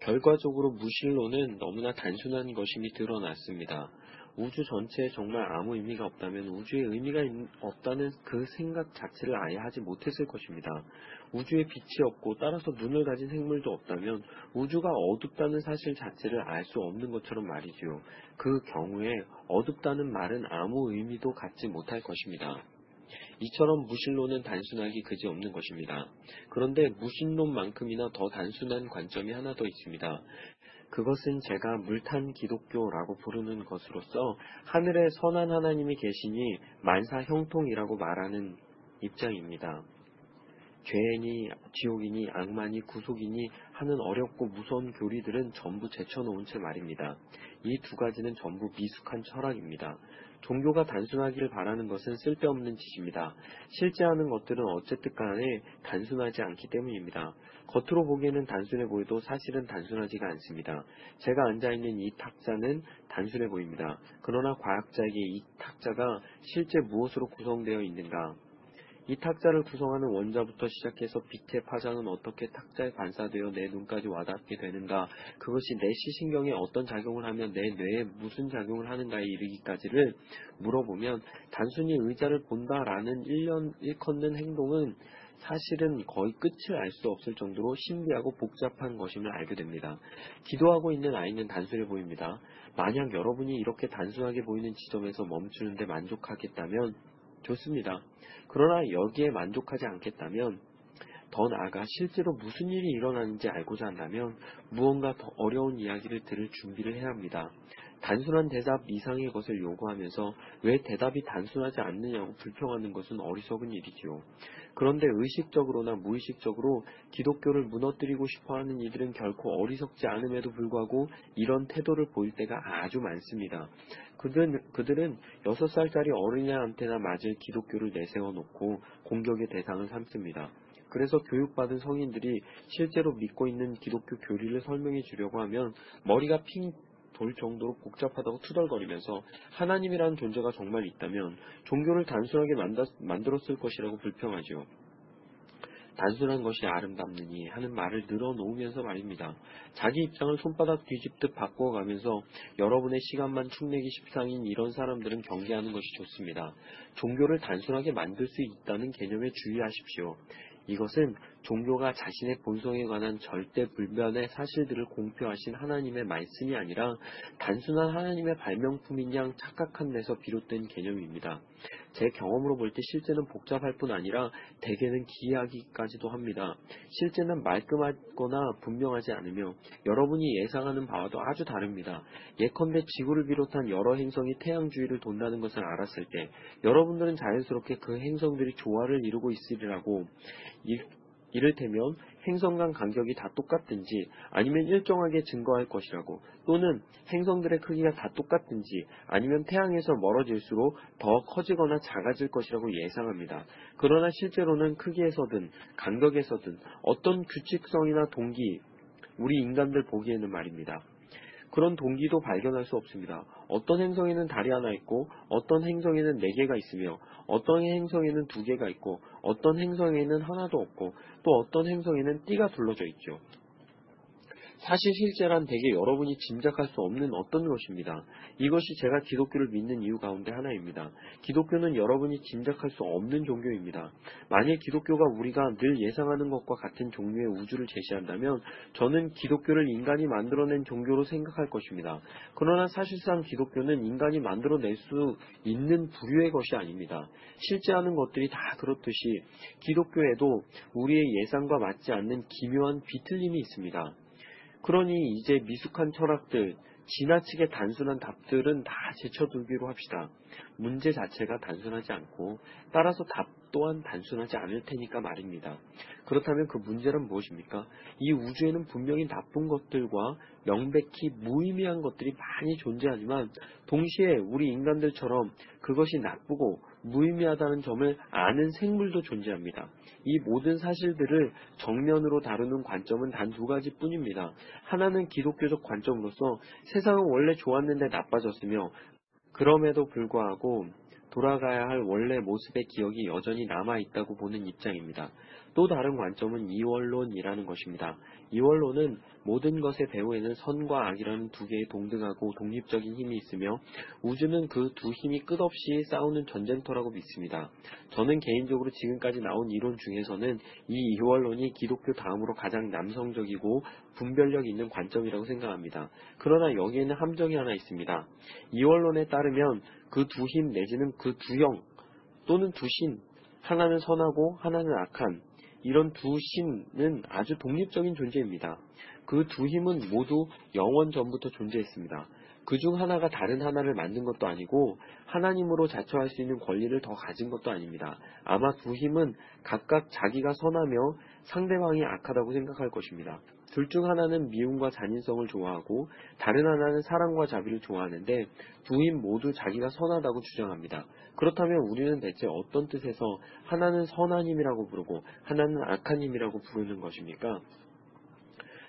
결과적으로 무신론은 너무나 단순한 것임이 드러났습니다. 우주 전체에 정말 아무 의미가 없다면 우주에 의미가 없다는 그 생각 자체를 아예 하지 못했을 것입니다. 우주에 빛이 없고 따라서 눈을 가진 생물도 없다면 우주가 어둡다는 사실 자체를 알 수 없는 것처럼 말이지요. 그 경우에 어둡다는 말은 아무 의미도 갖지 못할 것입니다. 이처럼 무신론은 단순하기 그지없는 것입니다. 그런데 무신론만큼이나 더 단순한 관점이 하나 더 있습니다. 그것은 제가 물탄 기독교라고 부르는 것으로서 하늘에 선한 하나님이 계시니 만사 형통이라고 말하는 입장입니다. 죄인이 지옥이니 악마니 구속이니 하는 어렵고 무서운 교리들은 전부 제쳐놓은 채 말입니다. 이 두 가지는 전부 미숙한 철학입니다. 종교가 단순하기를 바라는 것은 쓸데없는 짓입니다. 실제 하는 것들은 어쨌든 간에 단순하지 않기 때문입니다. 겉으로 보기에는 단순해 보여도 사실은 단순하지가 않습니다. 제가 앉아있는 이 탁자는 단순해 보입니다. 그러나 과학자에게 이 탁자가 실제 무엇으로 구성되어 있는가, 이 탁자를 구성하는 원자부터 시작해서 빛의 파장은 어떻게 탁자에 반사되어 내 눈까지 와닿게 되는가, 그것이 내 시신경에 어떤 작용을 하면 내 뇌에 무슨 작용을 하는가에 이르기까지를 물어보면 단순히 의자를 본다라는 일년 일컫는 행동은 사실은 거의 끝을 알 수 없을 정도로 신비하고 복잡한 것임을 알게 됩니다. 기도하고 있는 아이는 단순해 보입니다. 만약 여러분이 이렇게 단순하게 보이는 지점에서 멈추는데 만족하겠다면 좋습니다. 그러나 여기에 만족하지 않겠다면 더 나아가 실제로 무슨 일이 일어나는지 알고자 한다면 무언가 더 어려운 이야기를 들을 준비를 해야 합니다. 단순한 대답 이상의 것을 요구하면서 왜 대답이 단순하지 않느냐고 불평하는 것은 어리석은 일이지요. 그런데 의식적으로나 무의식적으로 기독교를 무너뜨리고 싶어 하는 이들은 결코 어리석지 않음에도 불구하고 이런 태도를 보일 때가 아주 많습니다. 그들은, 그들은 6살짜리 어린애한테나 맞을 기독교를 내세워 놓고 공격의 대상을 삼습니다. 그래서 교육받은 성인들이 실제로 믿고 있는 기독교 교리를 설명해 주려고 하면 머리가 핑 돌 정도로 복잡하다고 투덜거리면서 하나님이라는 존재가 정말 있다면 종교를 단순하게 만들었을 것이라고 불평하죠. 단순한 것이 아름답느니 하는 말을 늘어놓으면서 말입니다. 자기 입장을 손바닥 뒤집듯 바꿔가면서 여러분의 시간만 축내기 십상인 이런 사람들은 경계하는 것이 좋습니다. 종교를 단순하게 만들 수 있다는 개념에 주의하십시오. 이것은 종교가 자신의 본성에 관한 절대 불변의 사실들을 공표하신 하나님의 말씀이 아니라 단순한 하나님의 발명품인 양 착각한 데서 비롯된 개념입니다. 제 경험으로 볼 때 실제는 복잡할 뿐 아니라 대개는 기이하기까지도 합니다. 실제는 말끔하거나 분명하지 않으며 여러분이 예상하는 바와도 아주 다릅니다. 예컨대 지구를 비롯한 여러 행성이 태양 주위를 돈다는 것을 알았을 때 여러분들은 자연스럽게 그 행성들이 조화를 이루고 있으리라고 이를테면 행성 간 간격이 다 똑같든지 아니면 일정하게 증거할 것이라고 또는 행성들의 크기가 다 똑같든지 아니면 태양에서 멀어질수록 더 커지거나 작아질 것이라고 예상합니다. 그러나 실제로는 크기에서든 간격에서든 어떤 규칙성이나 동기 우리 인간들 보기에는 말입니다. 그런 동기도 발견할 수 없습니다. 어떤 행성에는 달이 하나 있고 어떤 행성에는 네 개가 있으며 어떤 행성에는 두 개가 있고 어떤 행성에는 하나도 없고 또 어떤 행성에는 띠가 둘러져 있죠. 사실 실제란 대개 여러분이 짐작할 수 없는 어떤 것입니다. 이것이 제가 기독교를 믿는 이유 가운데 하나입니다. 기독교는 여러분이 짐작할 수 없는 종교입니다. 만일 기독교가 우리가 늘 예상하는 것과 같은 종류의 우주를 제시한다면 저는 기독교를 인간이 만들어낸 종교로 생각할 것입니다. 그러나 사실상 기독교는 인간이 만들어낼 수 있는 부류의 것이 아닙니다. 실제 하는 것들이 다 그렇듯이 기독교에도 우리의 예상과 맞지 않는 기묘한 비틀림이 있습니다. 그러니 이제 미숙한 철학들, 지나치게 단순한 답들은 다 제쳐두기로 합시다. 문제 자체가 단순하지 않고 따라서 답 또한 단순하지 않을 테니까 말입니다. 그렇다면 그 문제는 무엇입니까? 이 우주에는 분명히 나쁜 것들과 명백히 무의미한 것들이 많이 존재하지만 동시에 우리 인간들처럼 그것이 나쁘고 무의미하다는 점을 아는 생물도 존재합니다. 이 모든 사실들을 정면으로 다루는 관점은 단 두 가지 뿐입니다. 하나는 기독교적 관점으로서 세상은 원래 좋았는데 나빠졌으며 그럼에도 불구하고 돌아가야 할 원래 모습의 기억이 여전히 남아 있다고 보는 입장입니다. 또 다른 관점은 이원론이라는 것입니다. 이원론은 모든 것의 배후에는 선과 악이라는 두 개의 동등하고 독립적인 힘이 있으며 우주는 그 두 힘이 끝없이 싸우는 전쟁터라고 믿습니다. 저는 개인적으로 지금까지 나온 이론 중에서는 이 이원론이 기독교 다음으로 가장 남성적이고 분별력 있는 관점이라고 생각합니다. 그러나 여기에는 함정이 하나 있습니다. 이원론에 따르면 그 두 힘 내지는 그 두 영 또는 두 신, 하나는 선하고 하나는 악한 이런 두 신은 아주 독립적인 존재입니다. 그 두 힘은 모두 영원 전부터 존재했습니다. 그 중 하나가 다른 하나를 만든 것도 아니고 하나님으로 자처할 수 있는 권리를 더 가진 것도 아닙니다. 아마 두 힘은 각각 자기가 선하며 상대방이 악하다고 생각할 것입니다. 둘 중 하나는 미움과 잔인성을 좋아하고 다른 하나는 사랑과 자비를 좋아하는데 두힘 모두 자기가 선하다고 주장합니다. 그렇다면 우리는 대체 어떤 뜻에서 하나는 선한 힘이라고 부르고 하나는 악한 힘이라고 부르는 것입니까?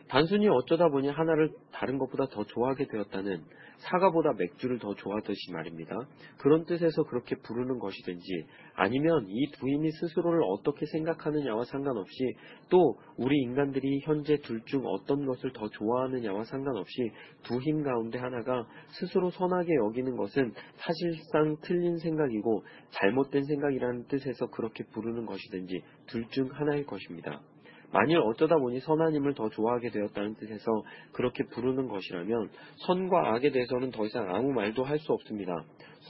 단순히 어쩌다 보니 하나를 다른 것보다 더 좋아하게 되었다는 사과보다 맥주를 더 좋아하듯이 말입니다. 그런 뜻에서 그렇게 부르는 것이든지 아니면 이 부인이 스스로를 어떻게 생각하느냐와 상관없이 또 우리 인간들이 현재 둘 중 어떤 것을 더 좋아하느냐와 상관없이 두 힘 가운데 하나가 스스로 선하게 여기는 것은 사실상 틀린 생각이고 잘못된 생각이라는 뜻에서 그렇게 부르는 것이든지 둘 중 하나일 것입니다. 만일 어쩌다 보니 선하님을 더 좋아하게 되었다는 뜻에서 그렇게 부르는 것이라면 선과 악에 대해서는 더 이상 아무 말도 할 수 없습니다.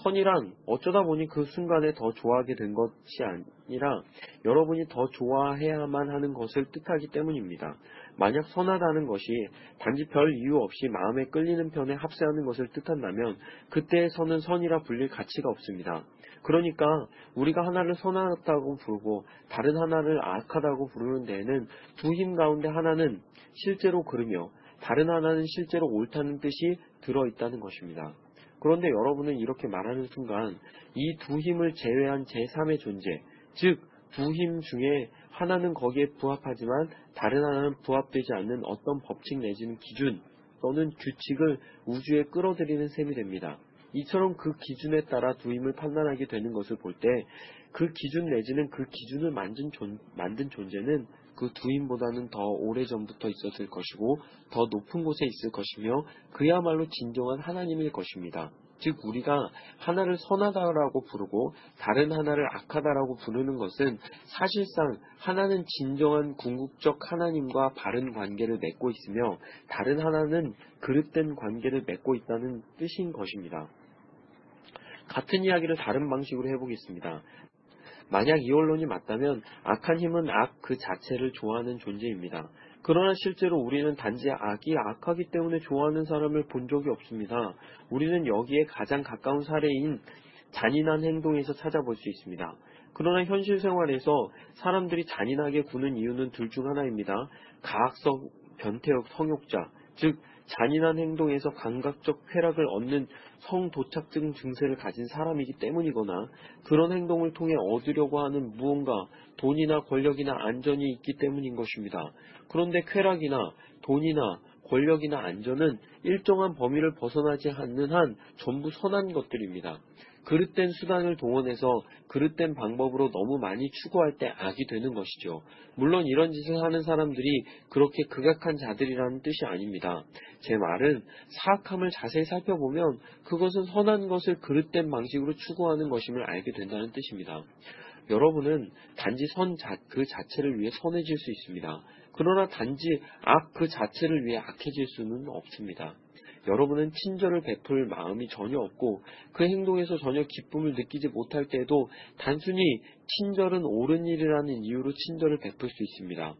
선이란 어쩌다 보니 그 순간에 더 좋아하게 된 것이 아니라 여러분이 더 좋아해야만 하는 것을 뜻하기 때문입니다. 만약 선하다는 것이 단지 별 이유 없이 마음에 끌리는 편에 합세하는 것을 뜻한다면 그때의 선은 선이라 불릴 가치가 없습니다. 그러니까 우리가 하나를 선하다고 부르고 다른 하나를 악하다고 부르는 데에는 두 힘 가운데 하나는 실제로 그르며 다른 하나는 실제로 옳다는 뜻이 들어있다는 것입니다. 그런데 여러분은 이렇게 말하는 순간 이 두 힘을 제외한 제3의 존재, 즉 두 힘 중에 하나는 거기에 부합하지만 다른 하나는 부합되지 않는 어떤 법칙 내지는 기준 또는 규칙을 우주에 끌어들이는 셈이 됩니다. 이처럼 그 기준에 따라 두임을 판단하게 되는 것을 볼 때 그 기준 내지는 그 기준을 만든, 존, 만든 존재는 그 둘보다는 더 오래전부터 있었을 것이고 더 높은 곳에 있을 것이며 그야말로 진정한 하나님일 것입니다. 즉 우리가 하나를 선하다라고 부르고 다른 하나를 악하다라고 부르는 것은 사실상 하나는 진정한 궁극적 하나님과 바른 관계를 맺고 있으며 다른 하나는 그릇된 관계를 맺고 있다는 뜻인 것입니다. 같은 이야기를 다른 방식으로 해보겠습니다. 만약 이 언론이 맞다면 악한 힘은 악 그 자체를 좋아하는 존재입니다. 그러나 실제로 우리는 단지 악이 악하기 때문에 좋아하는 사람을 본 적이 없습니다. 우리는 여기에 가장 가까운 사례인 잔인한 행동에서 찾아볼 수 있습니다. 그러나 현실 생활에서 사람들이 잔인하게 구는 이유는 둘 중 하나입니다. 가학성 변태역 성욕자, 즉 잔인한 행동에서 감각적 쾌락을 얻는 성도착증 증세를 가진 사람이기 때문이거나 그런 행동을 통해 얻으려고 하는 무언가 돈이나 권력이나 안전이 있기 때문인 것입니다. 그런데 쾌락이나 돈이나 권력이나 안전은 일정한 범위를 벗어나지 않는 한 전부 선한 것들입니다. 그릇된 수단을 동원해서 그릇된 방법으로 너무 많이 추구할 때 악이 되는 것이죠. 물론 이런 짓을 하는 사람들이 그렇게 극악한 자들이라는 뜻이 아닙니다. 제 말은 사악함을 자세히 살펴보면 그것은 선한 것을 그릇된 방식으로 추구하는 것임을 알게 된다는 뜻입니다. 여러분은 단지 선 그 자체를 위해 선해질 수 있습니다. 그러나 단지 악 그 자체를 위해 악해질 수는 없습니다. 여러분은 친절을 베풀 마음이 전혀 없고 그 행동에서 전혀 기쁨을 느끼지 못할 때에도 단순히 친절은 옳은 일이라는 이유로 친절을 베풀 수 있습니다.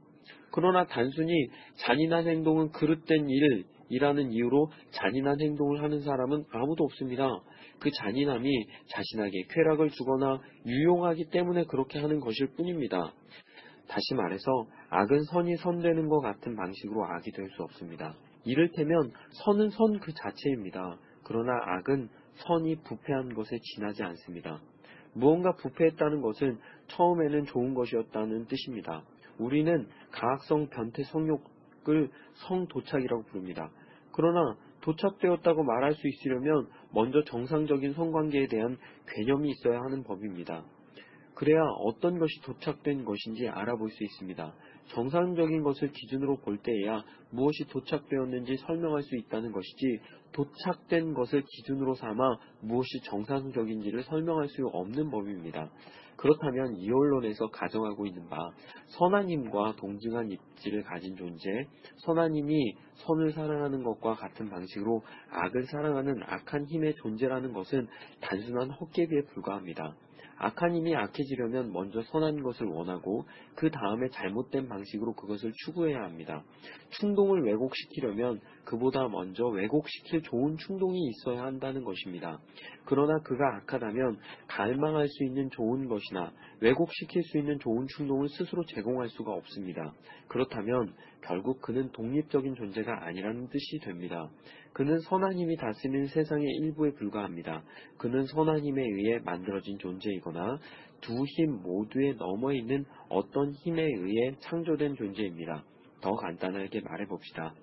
그러나 단순히 잔인한 행동은 그릇된 일 이라는 이유로 잔인한 행동을 하는 사람은 아무도 없습니다. 그 잔인함이 자신에게 쾌락을 주거나 유용하기 때문에 그렇게 하는 것일 뿐입니다. 다시 말해서 악은 선이 선되는 것 같은 방식으로 악이 될 수 없습니다. 이를테면 선은 선 그 자체입니다. 그러나 악은 선이 부패한 것에 지나지 않습니다. 무언가 부패했다는 것은 처음에는 좋은 것이었다는 뜻입니다. 우리는 가학성 변태 성욕을 성도착이라고 부릅니다. 그러나 도착되었다고 말할 수 있으려면 먼저 정상적인 성관계에 대한 개념이 있어야 하는 법입니다. 그래야 어떤 것이 도착된 것인지 알아볼 수 있습니다. 정상적인 것을 기준으로 볼 때에야 무엇이 도착되었는지 설명할 수 있다는 것이지 도착된 것을 기준으로 삼아 무엇이 정상적인지를 설명할 수 없는 법입니다. 그렇다면 이 언론에서 가정하고 있는 바 선한 힘과 동등한 입지를 가진 존재, 선한 힘이 선을 사랑하는 것과 같은 방식으로 악을 사랑하는 악한 힘의 존재라는 것은 단순한 헛개비에 불과합니다. 악한 힘이 악해지려면 먼저 선한 것을 원하고 그 다음에 잘못된 방식으로 그것을 추구해야 합니다. 충동을 왜곡시키려면 그보다 먼저 왜곡시킬 좋은 충동이 있어야 한다는 것입니다. 그러나 그가 악하다면 갈망할 수 있는 좋은 것이나 왜곡시킬 수 있는 좋은 충동을 스스로 제공할 수가 없습니다. 그렇다면 결국 그는 독립적인 존재가 아니라는 뜻이 됩니다. 그는 선한 힘이 다스리는 세상의 일부에 불과합니다. 그는 선한 힘에 의해 만들어진 존재이거나 두 힘 모두에 넘어 있는 어떤 힘에 의해 창조된 존재입니다. 더 간단하게 말해봅시다.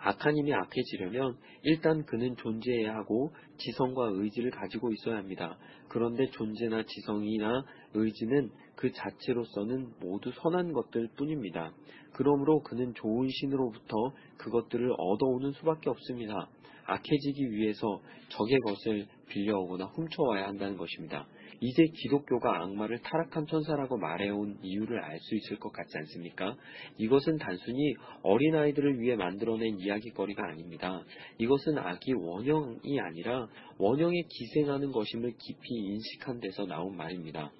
악한 힘이 악해지려면 일단 그는 존재해야 하고 지성과 의지를 가지고 있어야 합니다. 그런데 존재나 지성이나 의지는 그 자체로서는 모두 선한 것들 뿐입니다. 그러므로 그는 좋은 신으로부터 그것들을 얻어오는 수밖에 없습니다. 악해지기 위해서 적의 것을 빌려오거나 훔쳐와야 한다는 것입니다. 이제 기독교가 악마를 타락한 천사라고 말해온 이유를 알 수 있을 것 같지 않습니까? 이것은 단순히 어린아이들을 위해 만들어낸 이야기거리가 아닙니다. 이것은 악이 원형이 아니라 원형에 기생하는 것임을 깊이 인식한 데서 나온 말입니다.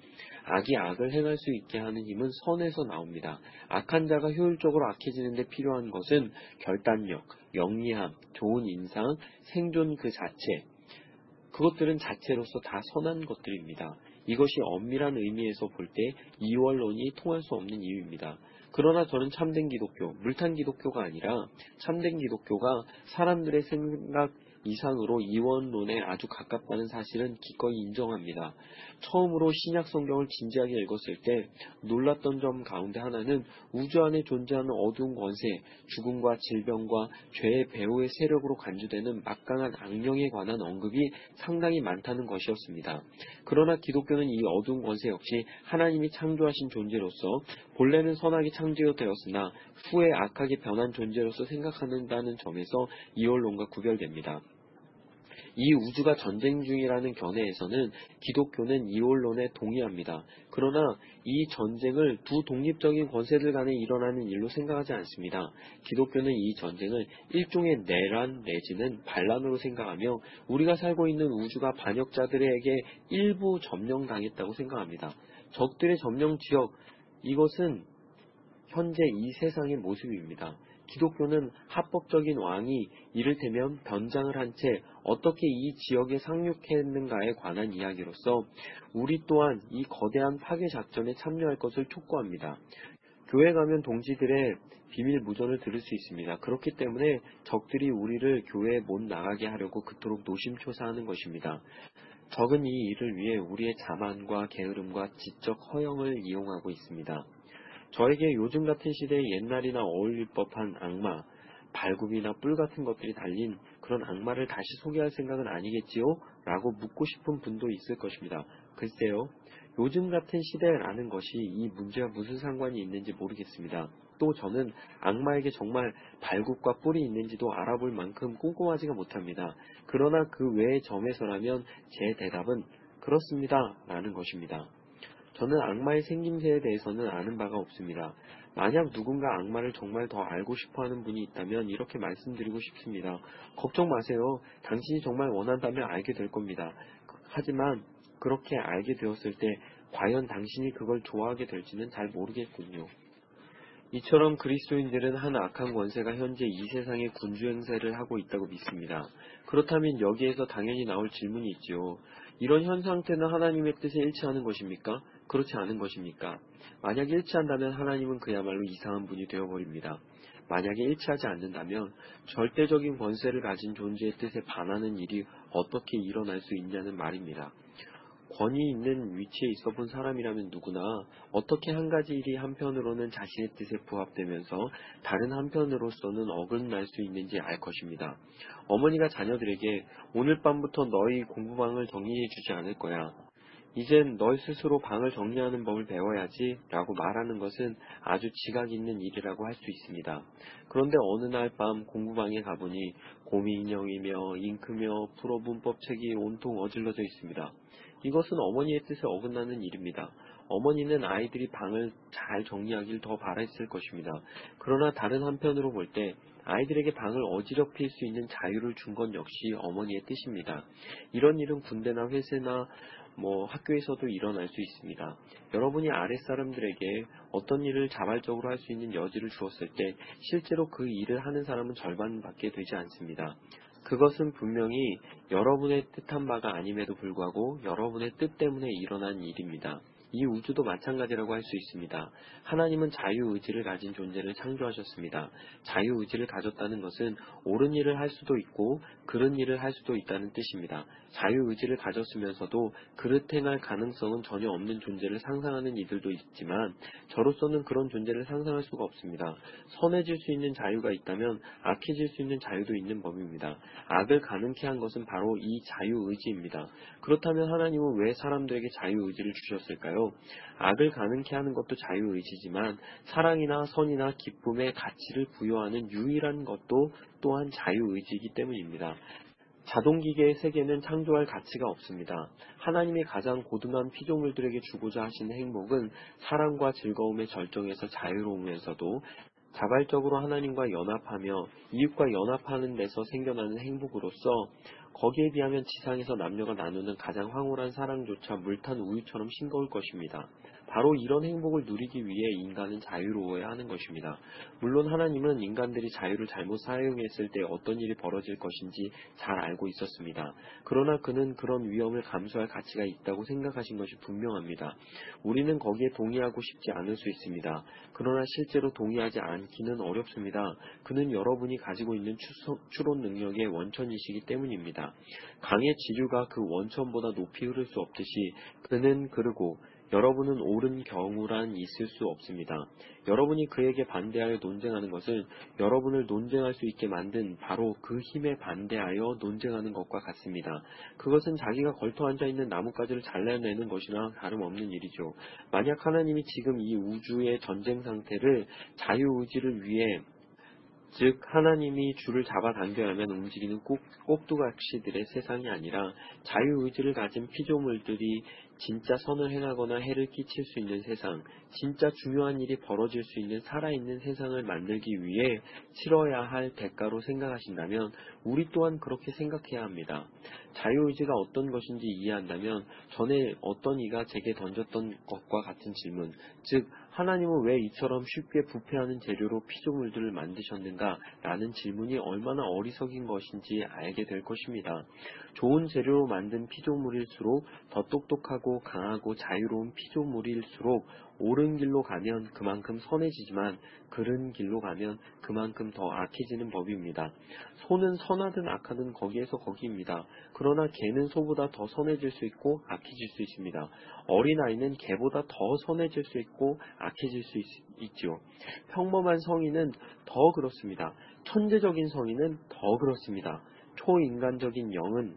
악이 악을 행할 수 있게 하는 힘은 선에서 나옵니다. 악한 자가 효율적으로 악해지는데 필요한 것은 결단력, 영리함, 좋은 인상, 생존 그 자체, 그것들은 자체로서 다 선한 것들입니다. 이것이 엄밀한 의미에서 볼 때 이원론이 통할 수 없는 이유입니다. 그러나 저는 참된 기독교, 물탄 기독교가 아니라 참된 기독교가 사람들의 생각, 이상으로 이원론에 아주 가깝다는 사실은 기꺼이 인정합니다. 처음으로 신약 성경을 진지하게 읽었을 때 놀랐던 점 가운데 하나는 우주 안에 존재하는 어두운 권세, 죽음과 질병과 죄의 배후의 세력으로 간주되는 막강한 악령에 관한 언급이 상당히 많다는 것이었습니다. 그러나 기독교는 이 어두운 권세 역시 하나님이 창조하신 존재로서 본래는 선하게 창조되었으나 후에 악하게 변한 존재로서 생각한다는 점에서 이원론과 구별됩니다. 이 우주가 전쟁 중이라는 견해에서는 기독교는 이 원론에 동의합니다. 그러나 이 전쟁을 두 독립적인 권세들 간에 일어나는 일로 생각하지 않습니다. 기독교는 이 전쟁을 일종의 내란 내지는 반란으로 생각하며 우리가 살고 있는 우주가 반역자들에게 일부 점령당했다고 생각합니다. 적들의 점령 지역 이것은 현재 이 세상의 모습입니다. 기독교는 합법적인 왕이 이를테면 변장을 한 채 어떻게 이 지역에 상륙했는가에 관한 이야기로서 우리 또한 이 거대한 파괴 작전에 참여할 것을 촉구합니다. 교회 가면 동지들의 비밀 무전을 들을 수 있습니다. 그렇기 때문에 적들이 우리를 교회에 못 나가게 하려고 그토록 노심초사하는 것입니다. 적은 이 일을 위해 우리의 자만과 게으름과 지적 허영을 이용하고 있습니다. 저에게 요즘 같은 시대에 옛날이나 어울릴 법한 악마, 발굽이나 뿔 같은 것들이 달린 그런 악마를 다시 소개할 생각은 아니겠지요? 라고 묻고 싶은 분도 있을 것입니다. 글쎄요, 요즘 같은 시대라는 것이 이 문제와 무슨 상관이 있는지 모르겠습니다. 또 저는 악마에게 정말 발굽과 뿔이 있는지도 알아볼 만큼 꼼꼼하지가 못합니다. 그러나 그 외의 점에서라면 제 대답은 그렇습니다. 라는 것입니다. 저는 악마의 생김새에 대해서는 아는 바가 없습니다. 만약 누군가 악마를 정말 더 알고 싶어 하는 분이 있다면 이렇게 말씀드리고 싶습니다. 걱정 마세요. 당신이 정말 원한다면 알게 될 겁니다. 하지만 그렇게 알게 되었을 때 과연 당신이 그걸 좋아하게 될지는 잘 모르겠군요. 이처럼 그리스도인들은 한 악한 권세가 현재 이 세상에 군주 행세를 하고 있다고 믿습니다. 그렇다면 여기에서 당연히 나올 질문이 있지요. 이런 현 상태는 하나님의 뜻에 일치하는 것입니까? 그렇지 않은 것입니까? 만약 일치한다면 하나님은 그야말로 이상한 분이 되어버립니다. 만약에 일치하지 않는다면 절대적인 권세를 가진 존재의 뜻에 반하는 일이 어떻게 일어날 수 있냐는 말입니다. 권위 있는 위치에 있어 본 사람이라면 누구나 어떻게 한 가지 일이 한편으로는 자신의 뜻에 부합되면서 다른 한편으로서는 어긋날 수 있는지 알 것입니다. 어머니가 자녀들에게 오늘 밤부터 너희 공부방을 정리해 주지 않을 거야. 이젠 너희 스스로 방을 정리하는 법을 배워야지 라고 말하는 것은 아주 지각 있는 일이라고 할 수 있습니다. 그런데 어느 날 밤 공부방에 가보니 곰이 인형이며 잉크며 프로 문법 책이 온통 어질러져 있습니다. 이것은 어머니의 뜻에 어긋나는 일입니다. 어머니는 아이들이 방을 잘 정리하길 더 바랬을 것입니다. 그러나 다른 한편으로 볼 때 아이들에게 방을 어지럽힐 수 있는 자유를 준 건 역시 어머니의 뜻입니다. 이런 일은 군대나 회사나 뭐 학교에서도 일어날 수 있습니다. 여러분이 아랫사람들에게 어떤 일을 자발적으로 할 수 있는 여지를 주었을 때 실제로 그 일을 하는 사람은 절반밖에 되지 않습니다. 그것은 분명히 여러분의 뜻한 바가 아님에도 불구하고 여러분의 뜻 때문에 일어난 일입니다. 이 우주도 마찬가지라고 할 수 있습니다. 하나님은 자유의지를 가진 존재를 창조하셨습니다. 자유의지를 가졌다는 것은 옳은 일을 할 수도 있고 그른 일을 할 수도 있다는 뜻입니다. 자유의지를 가졌으면서도 그릇 행할 가능성은 전혀 없는 존재를 상상하는 이들도 있지만 저로서는 그런 존재를 상상할 수가 없습니다. 선해질 수 있는 자유가 있다면 악해질 수 있는 자유도 있는 법입니다. 악을 가능케 한 것은 바로 이 자유의지입니다. 그렇다면 하나님은 왜 사람들에게 자유의지를 주셨을까요? 악을 가능케 하는 것도 자유의지지만 사랑이나 선이나 기쁨의 가치를 부여하는 유일한 것도 또한 자유의지이기 때문입니다. 자동기계의 세계는 창조할 가치가 없습니다. 하나님의 가장 고등한 피조물들에게 주고자 하시는 행복은 사랑과 즐거움의 절정에서 자유로우면서도 자발적으로 하나님과 연합하며 이웃과 연합하는 데서 생겨나는 행복으로서 거기에 비하면 지상에서 남녀가 나누는 가장 황홀한 사랑조차 물탄 우유처럼 싱거울 것입니다. 바로 이런 행복을 누리기 위해 인간은 자유로워야 하는 것입니다. 물론 하나님은 인간들이 자유를 잘못 사용했을 때 어떤 일이 벌어질 것인지 잘 알고 있었습니다. 그러나 그는 그런 위험을 감수할 가치가 있다고 생각하신 것이 분명합니다. 우리는 거기에 동의하고 싶지 않을 수 있습니다. 그러나 실제로 동의하지 않기는 어렵습니다. 그는 여러분이 가지고 있는 추론 능력의 원천이시기 때문입니다. 강의 지류가 그 원천보다 높이 흐를 수 없듯이 그는 그르고 여러분은 옳은 경우란 있을 수 없습니다. 여러분이 그에게 반대하여 논쟁하는 것은 여러분을 논쟁할 수 있게 만든 바로 그 힘에 반대하여 논쟁하는 것과 같습니다. 그것은 자기가 걸터 앉아 있는 나뭇가지를 잘라내는 것이나 다름없는 일이죠. 만약 하나님이 지금 이 우주의 전쟁 상태를 자유의지를 위해 즉 하나님이 줄을 잡아당겨야만 움직이는 꼭, 꼭두각시들의 세상이 아니라 자유의지를 가진 피조물들이 진짜 선을 행하거나 해를 끼칠 수 있는 세상, 진짜 중요한 일이 벌어질 수 있는 살아있는 세상을 만들기 위해 치러야 할 대가로 생각하신다면 우리 또한 그렇게 생각해야 합니다. 자유의지가 어떤 것인지 이해한다면 전에 어떤 이가 제게 던졌던 것과 같은 질문, 즉 하나님은 왜 이처럼 쉽게 부패하는 재료로 피조물들을 만드셨는가? 라는 질문이 얼마나 어리석인 것인지 알게 될 것입니다. 좋은 재료로 만든 피조물일수록 더 똑똑하고 강하고 자유로운 피조물일수록 옳은 길로 가면 그만큼 선해지지만 그른 길로 가면 그만큼 더 악해지는 법입니다. 소는 선하든 악하든 거기에서 거기입니다. 그러나 개는 소보다 더 선해질 수 있고 악해질 수 있습니다. 어린아이는 개보다 더 선해질 수 있고 악해질 수 있, 죠 평범한 성인은 더 그렇습니다. 천재적인 성인은 더 그렇습니다. 초인간적인 영은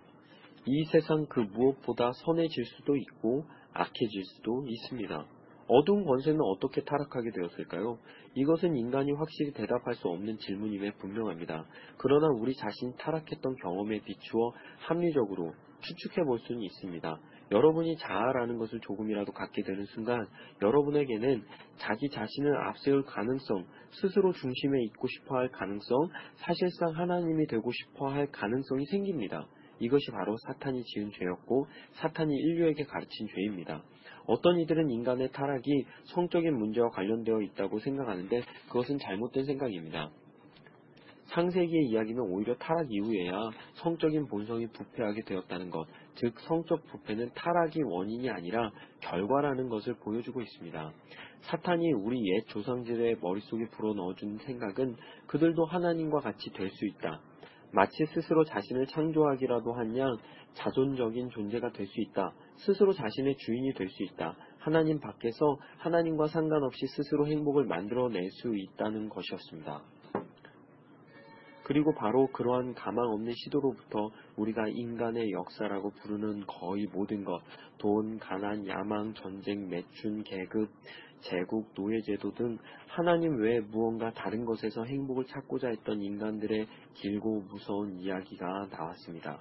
이 세상 그 무엇보다 선해질 수도 있고 악해질 수도 있습니다. 어두운 권세는 어떻게 타락하게 되었을까요? 이것은 인간이 확실히 대답할 수 없는 질문임에 분명합니다. 그러나 우리 자신이 타락했던 경험에 비추어 합리적으로 추측해 볼 수는 있습니다. 여러분이 자아라는 것을 조금이라도 갖게 되는 순간 여러분에게는 자기 자신을 앞세울 가능성, 스스로 중심에 있고 싶어 할 가능성, 사실상 하나님이 되고 싶어 할 가능성이 생깁니다. 이것이 바로 사탄이 지은 죄였고 사탄이 인류에게 가르친 죄입니다. 어떤 이들은 인간의 타락이 성적인 문제와 관련되어 있다고 생각하는데 그것은 잘못된 생각입니다. 창세기의 이야기는 오히려 타락 이후에야 성적인 본성이 부패하게 되었다는 것, 즉 성적 부패는 타락이 원인이 아니라 결과라는 것을 보여주고 있습니다. 사탄이 우리 옛 조상들의 머릿속에 불어넣어준 생각은 그들도 하나님과 같이 될 수 있다. 마치 스스로 자신을 창조하기라도 한 양 자존적인 존재가 될 수 있다. 스스로 자신의 주인이 될 수 있다. 하나님 밖에서 하나님과 상관없이 스스로 행복을 만들어낼 수 있다는 것이었습니다. 그리고 바로 그러한 가망 없는 시도로부터 우리가 인간의 역사라고 부르는 거의 모든 것, 돈, 가난, 야망, 전쟁, 매춘, 계급, 제국, 노예제도 등 하나님 외에 무언가 다른 것에서 행복을 찾고자 했던 인간들의 길고 무서운 이야기가 나왔습니다.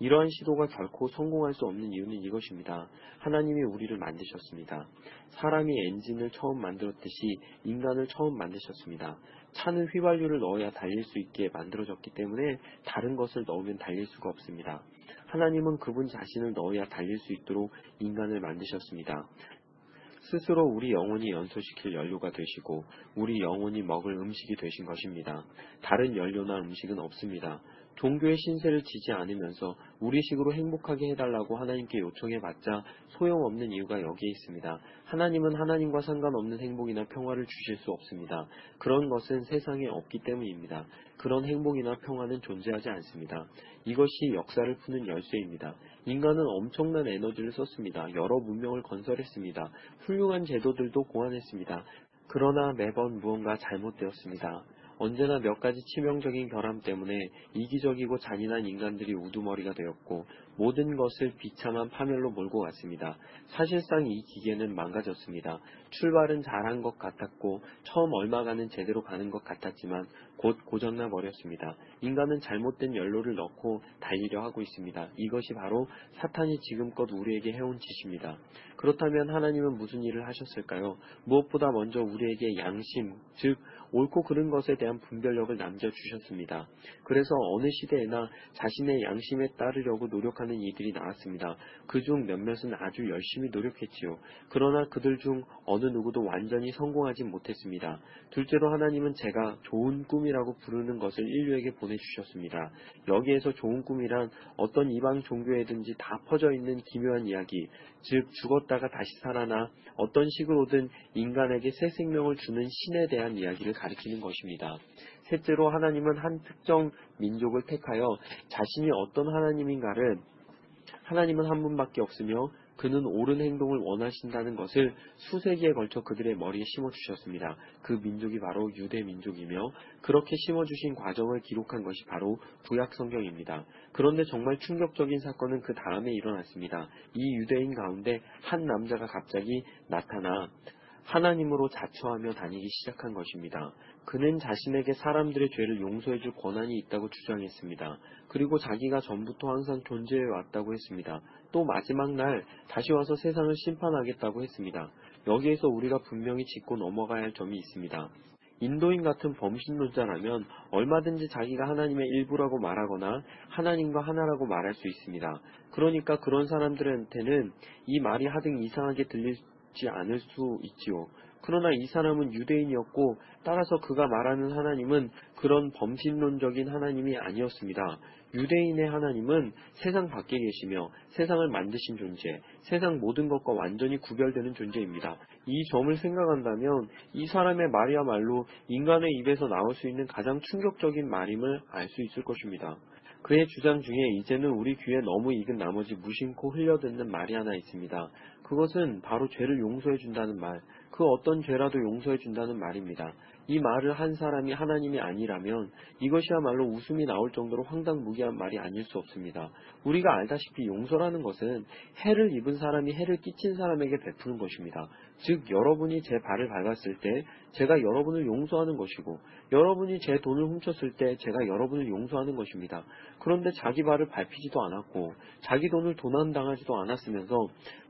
이러한 시도가 결코 성공할 수 없는 이유는 이것입니다. 하나님이 우리를 만드셨습니다. 사람이 엔진을 처음 만들었듯이 인간을 처음 만드셨습니다. 차는 휘발유를 넣어야 달릴 수 있게 만들어졌기 때문에 다른 것을 넣으면 달릴 수가 없습니다. 하나님은 그분 자신을 넣어야 달릴 수 있도록 인간을 만드셨습니다. 스스로 우리 영혼이 연소시킬 연료가 되시고 우리 영혼이 먹을 음식이 되신 것입니다. 다른 연료나 음식은 없습니다. 종교의 신세를 지지 않으면서 우리식으로 행복하게 해달라고 하나님께 요청해봤자 소용없는 이유가 여기에 있습니다. 하나님은 하나님과 상관없는 행복이나 평화를 주실 수 없습니다. 그런 것은 세상에 없기 때문입니다. 그런 행복이나 평화는 존재하지 않습니다. 이것이 역사를 푸는 열쇠입니다. 인간은 엄청난 에너지를 썼습니다. 여러 문명을 건설했습니다. 훌륭한 제도들도 고안했습니다. 그러나 매번 무언가 잘못되었습니다. 언제나 몇 가지 치명적인 결함 때문에 이기적이고 잔인한 인간들이 우두머리가 되었고 모든 것을 비참한 파멸로 몰고 갔습니다. 사실상 이 기계는 망가졌습니다. 출발은 잘한 것 같았고 처음 얼마가는 제대로 가는 것 같았지만 곧 고장나 버렸습니다. 인간은 잘못된 연료를 넣고 달리려 하고 있습니다. 이것이 바로 사탄이 지금껏 우리에게 해온 짓입니다. 그렇다면 하나님은 무슨 일을 하셨을까요? 무엇보다 먼저 우리에게 양심, 즉 옳고 그른 것에 대한 분별력을 남겨주셨습니다. 그래서 어느 시대에나 자신의 양심에 따르려고 노력하는 이들이 나왔습니다. 그 중 몇몇은 아주 열심히 노력했지요. 그러나 그들 중 어느 누구도 완전히 성공하지 못했습니다. 둘째로 하나님은 제가 좋은 꿈이라고 부르는 것을 인류에게 보내주셨습니다. 여기에서 좋은 꿈이란 어떤 이방 종교에든지 다 퍼져 있는 기묘한 이야기, 즉 죽었다가 다시 살아나 어떤 식으로든 인간에게 새 생명을 주는 신에 대한 이야기를 가리키는 것입니다. 셋째로 하나님은 한 특정 민족을 택하여 자신이 어떤 하나님인가를 하나님은 한 분밖에 없으며 그는 옳은 행동을 원하신다는 것을 수세기에 걸쳐 그들의 머리에 심어주셨습니다. 그 민족이 바로 유대 민족이며 그렇게 심어주신 과정을 기록한 것이 바로 구약 성경입니다. 그런데 정말 충격적인 사건은 그 다음에 일어났습니다. 이 유대인 가운데 한 남자가 갑자기 나타나 하나님으로 자처하며 다니기 시작한 것입니다. 그는 자신에게 사람들의 죄를 용서해줄 권한이 있다고 주장했습니다. 그리고 자기가 전부터 항상 존재해 왔다고 했습니다. 또 마지막 날 다시 와서 세상을 심판하겠다고 했습니다. 여기에서 우리가 분명히 짚고 넘어가야 할 점이 있습니다. 인도인 같은 범신론자라면 얼마든지 자기가 하나님의 일부라고 말하거나 하나님과 하나라고 말할 수 있습니다. 그러니까 그런 사람들한테는 이 말이 하등 이상하게 들 리지 않을 수 있지요. 그러나 이 사람은 유대인이었고 따라서 그가 말하는 하나님은 그런 범신론적인 하나님이 아니었습니다. 유대인의 하나님은 세상 밖에 계시며 세상을 만드신 존재, 세상 모든 것과 완전히 구별되는 존재입니다. 이 점을 생각한다면 이 사람의 말이야말로 인간의 입에서 나올 수 있는 가장 충격적인 말임을 알 수 있을 것입니다. 그의 주장 중에 이제는 우리 귀에 너무 익은 나머지 무심코 흘려듣는 말이 하나 있습니다. 그것은 바로 죄를 용서해 준다는 말, 그 어떤 죄라도 용서해 준다는 말입니다. 이 말을 한 사람이 하나님이 아니라면 이것이야말로 웃음이 나올 정도로 황당무계한 말이 아닐 수 없습니다. 우리가 알다시피 용서라는 것은 해를 입은 사람이 해를 끼친 사람에게 베푸는 것입니다. 즉 여러분이 제 발을 밟았을 때 제가 여러분을 용서하는 것이고 여러분이 제 돈을 훔쳤을 때 제가 여러분을 용서하는 것입니다. 그런데 자기 발을 밟히지도 않았고 자기 돈을 도난당하지도 않았으면서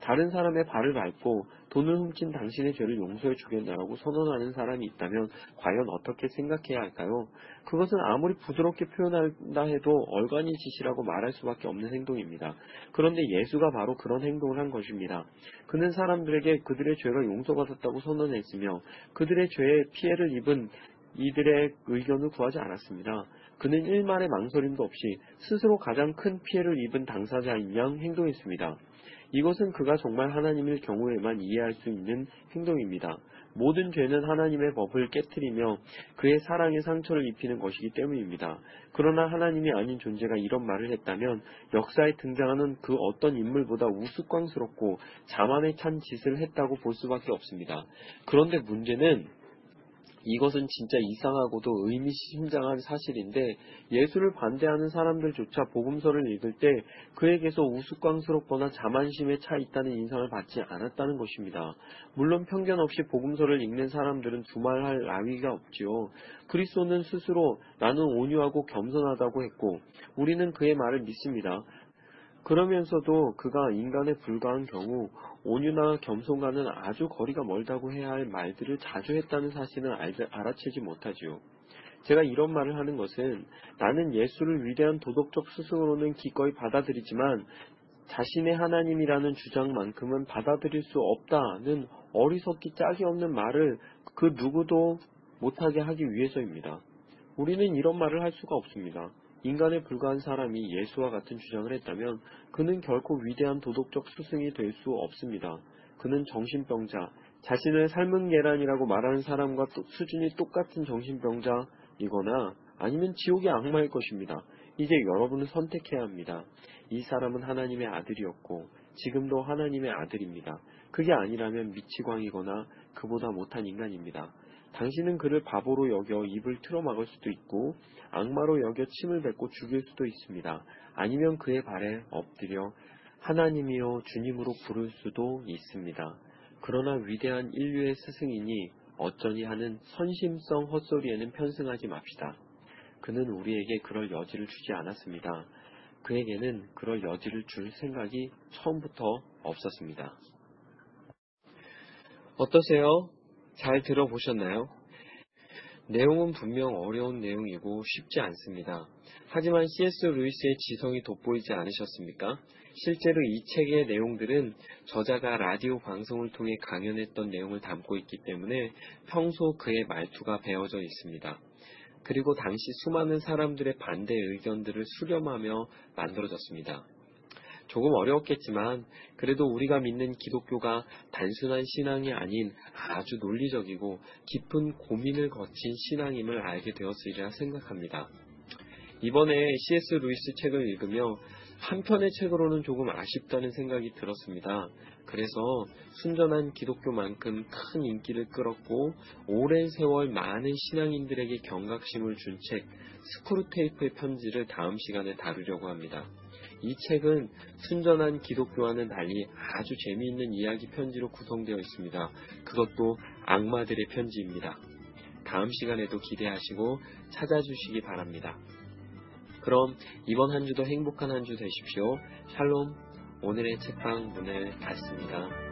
다른 사람의 발을 밟고 돈을 훔친 당신의 죄를 용서해 주겠다라고 선언하는 사람이 있다면 과연 어떻게 생각해야 할까요? 그것은 아무리 부드럽게 표현한다 해도 얼간이 짓이라고 말할 수밖에 없는 행동입니다. 그런데 예수가 바로 그런 행동을 한 것입니다. 그는 사람들에게 그들의 죄가 용서받았다고 선언했으며 그들의 죄에 피해를 입은 이들의 의견을 구하지 않았습니다. 그는 일말의 망설임도 없이 스스로 가장 큰 피해를 입은 당사자인 양 행동했습니다. 이것은 그가 정말 하나님일 경우에만 이해할 수 있는 행동입니다. 모든 죄는 하나님의 법을 깨뜨리며 그의 사랑에 상처를 입히는 것이기 때문입니다. 그러나 하나님이 아닌 존재가 이런 말을 했다면 역사에 등장하는 그 어떤 인물보다 우스꽝스럽고 자만에 찬 짓을 했다고 볼 수밖에 없습니다. 그런데 문제는 이것은 진짜 이상하고도 의미심장한 사실인데 예수를 반대하는 사람들조차 복음서를 읽을 때 그에게서 우스꽝스럽거나 자만심에 차 있다는 인상을 받지 않았다는 것입니다. 물론 편견 없이 복음서를 읽는 사람들은 두말할 나위가 없지요. 그리스도는 스스로 나는 온유하고 겸손하다고 했고 우리는 그의 말을 믿습니다. 그러면서도 그가 인간에 불과한 경우 온유나 겸손과는 아주 거리가 멀다고 해야 할 말들을 자주 했다는 사실은 알아채지 못하지요. 제가 이런 말을 하는 것은 나는 예수를 위대한 도덕적 스승으로는 기꺼이 받아들이지만 자신의 하나님이라는 주장만큼은 받아들일 수 없다는 어리석기 짝이 없는 말을 그 누구도 못하게 하기 위해서입니다. 우리는 이런 말을 할 수가 없습니다. 인간에 불과한 사람이 예수와 같은 주장을 했다면 그는 결코 위대한 도덕적 스승이 될 수 없습니다. 그는 정신병자, 자신을 삶은 계란이라고 말하는 사람과 수준이 똑같은 정신병자이거나 아니면 지옥의 악마일 것입니다. 이제 여러분은 선택해야 합니다. 이 사람은 하나님의 아들이었고 지금도 하나님의 아들입니다. 그게 아니라면 미치광이거나 그보다 못한 인간입니다. 당신은 그를 바보로 여겨 입을 틀어막을 수도 있고 악마로 여겨 침을 뱉고 죽일 수도 있습니다. 아니면 그의 발에 엎드려 하나님이여 주님으로 부를 수도 있습니다. 그러나 위대한 인류의 스승이니 어쩌니 하는 선심성 헛소리에는 편승하지 맙시다. 그는 우리에게 그럴 여지를 주지 않았습니다. 그에게는 그럴 여지를 줄 생각이 처음부터 없었습니다. 어떠세요? 잘 들어보셨나요? 내용은 분명 어려운 내용이고 쉽지 않습니다. 하지만 C.S. 루이스의 지성이 돋보이지 않으셨습니까? 실제로 이 책의 내용들은 저자가 라디오 방송을 통해 강연했던 내용을 담고 있기 때문에 평소 그의 말투가 배어져 있습니다. 그리고 당시 수많은 사람들의 반대 의견들을 수렴하며 만들어졌습니다. 조금 어려웠겠지만 그래도 우리가 믿는 기독교가 단순한 신앙이 아닌 아주 논리적이고 깊은 고민을 거친 신앙임을 알게 되었으리라 생각합니다. 이번에 C.S. 루이스 책을 읽으며 한 편의 책으로는 조금 아쉽다는 생각이 들었습니다. 그래서 순전한 기독교만큼 큰 인기를 끌었고 오랜 세월 많은 신앙인들에게 경각심을 준 책 스크루테이프의 편지를 다음 시간에 다루려고 합니다. 이 책은 순전한 기독교와는 달리 아주 재미있는 이야기 편지로 구성되어 있습니다. 그것도 악마들의 편지입니다. 다음 시간에도 기대하시고 찾아주시기 바랍니다. 그럼 이번 한 주도 행복한 한 주 되십시오. 샬롬. 오늘의 책방 문을 닫습니다.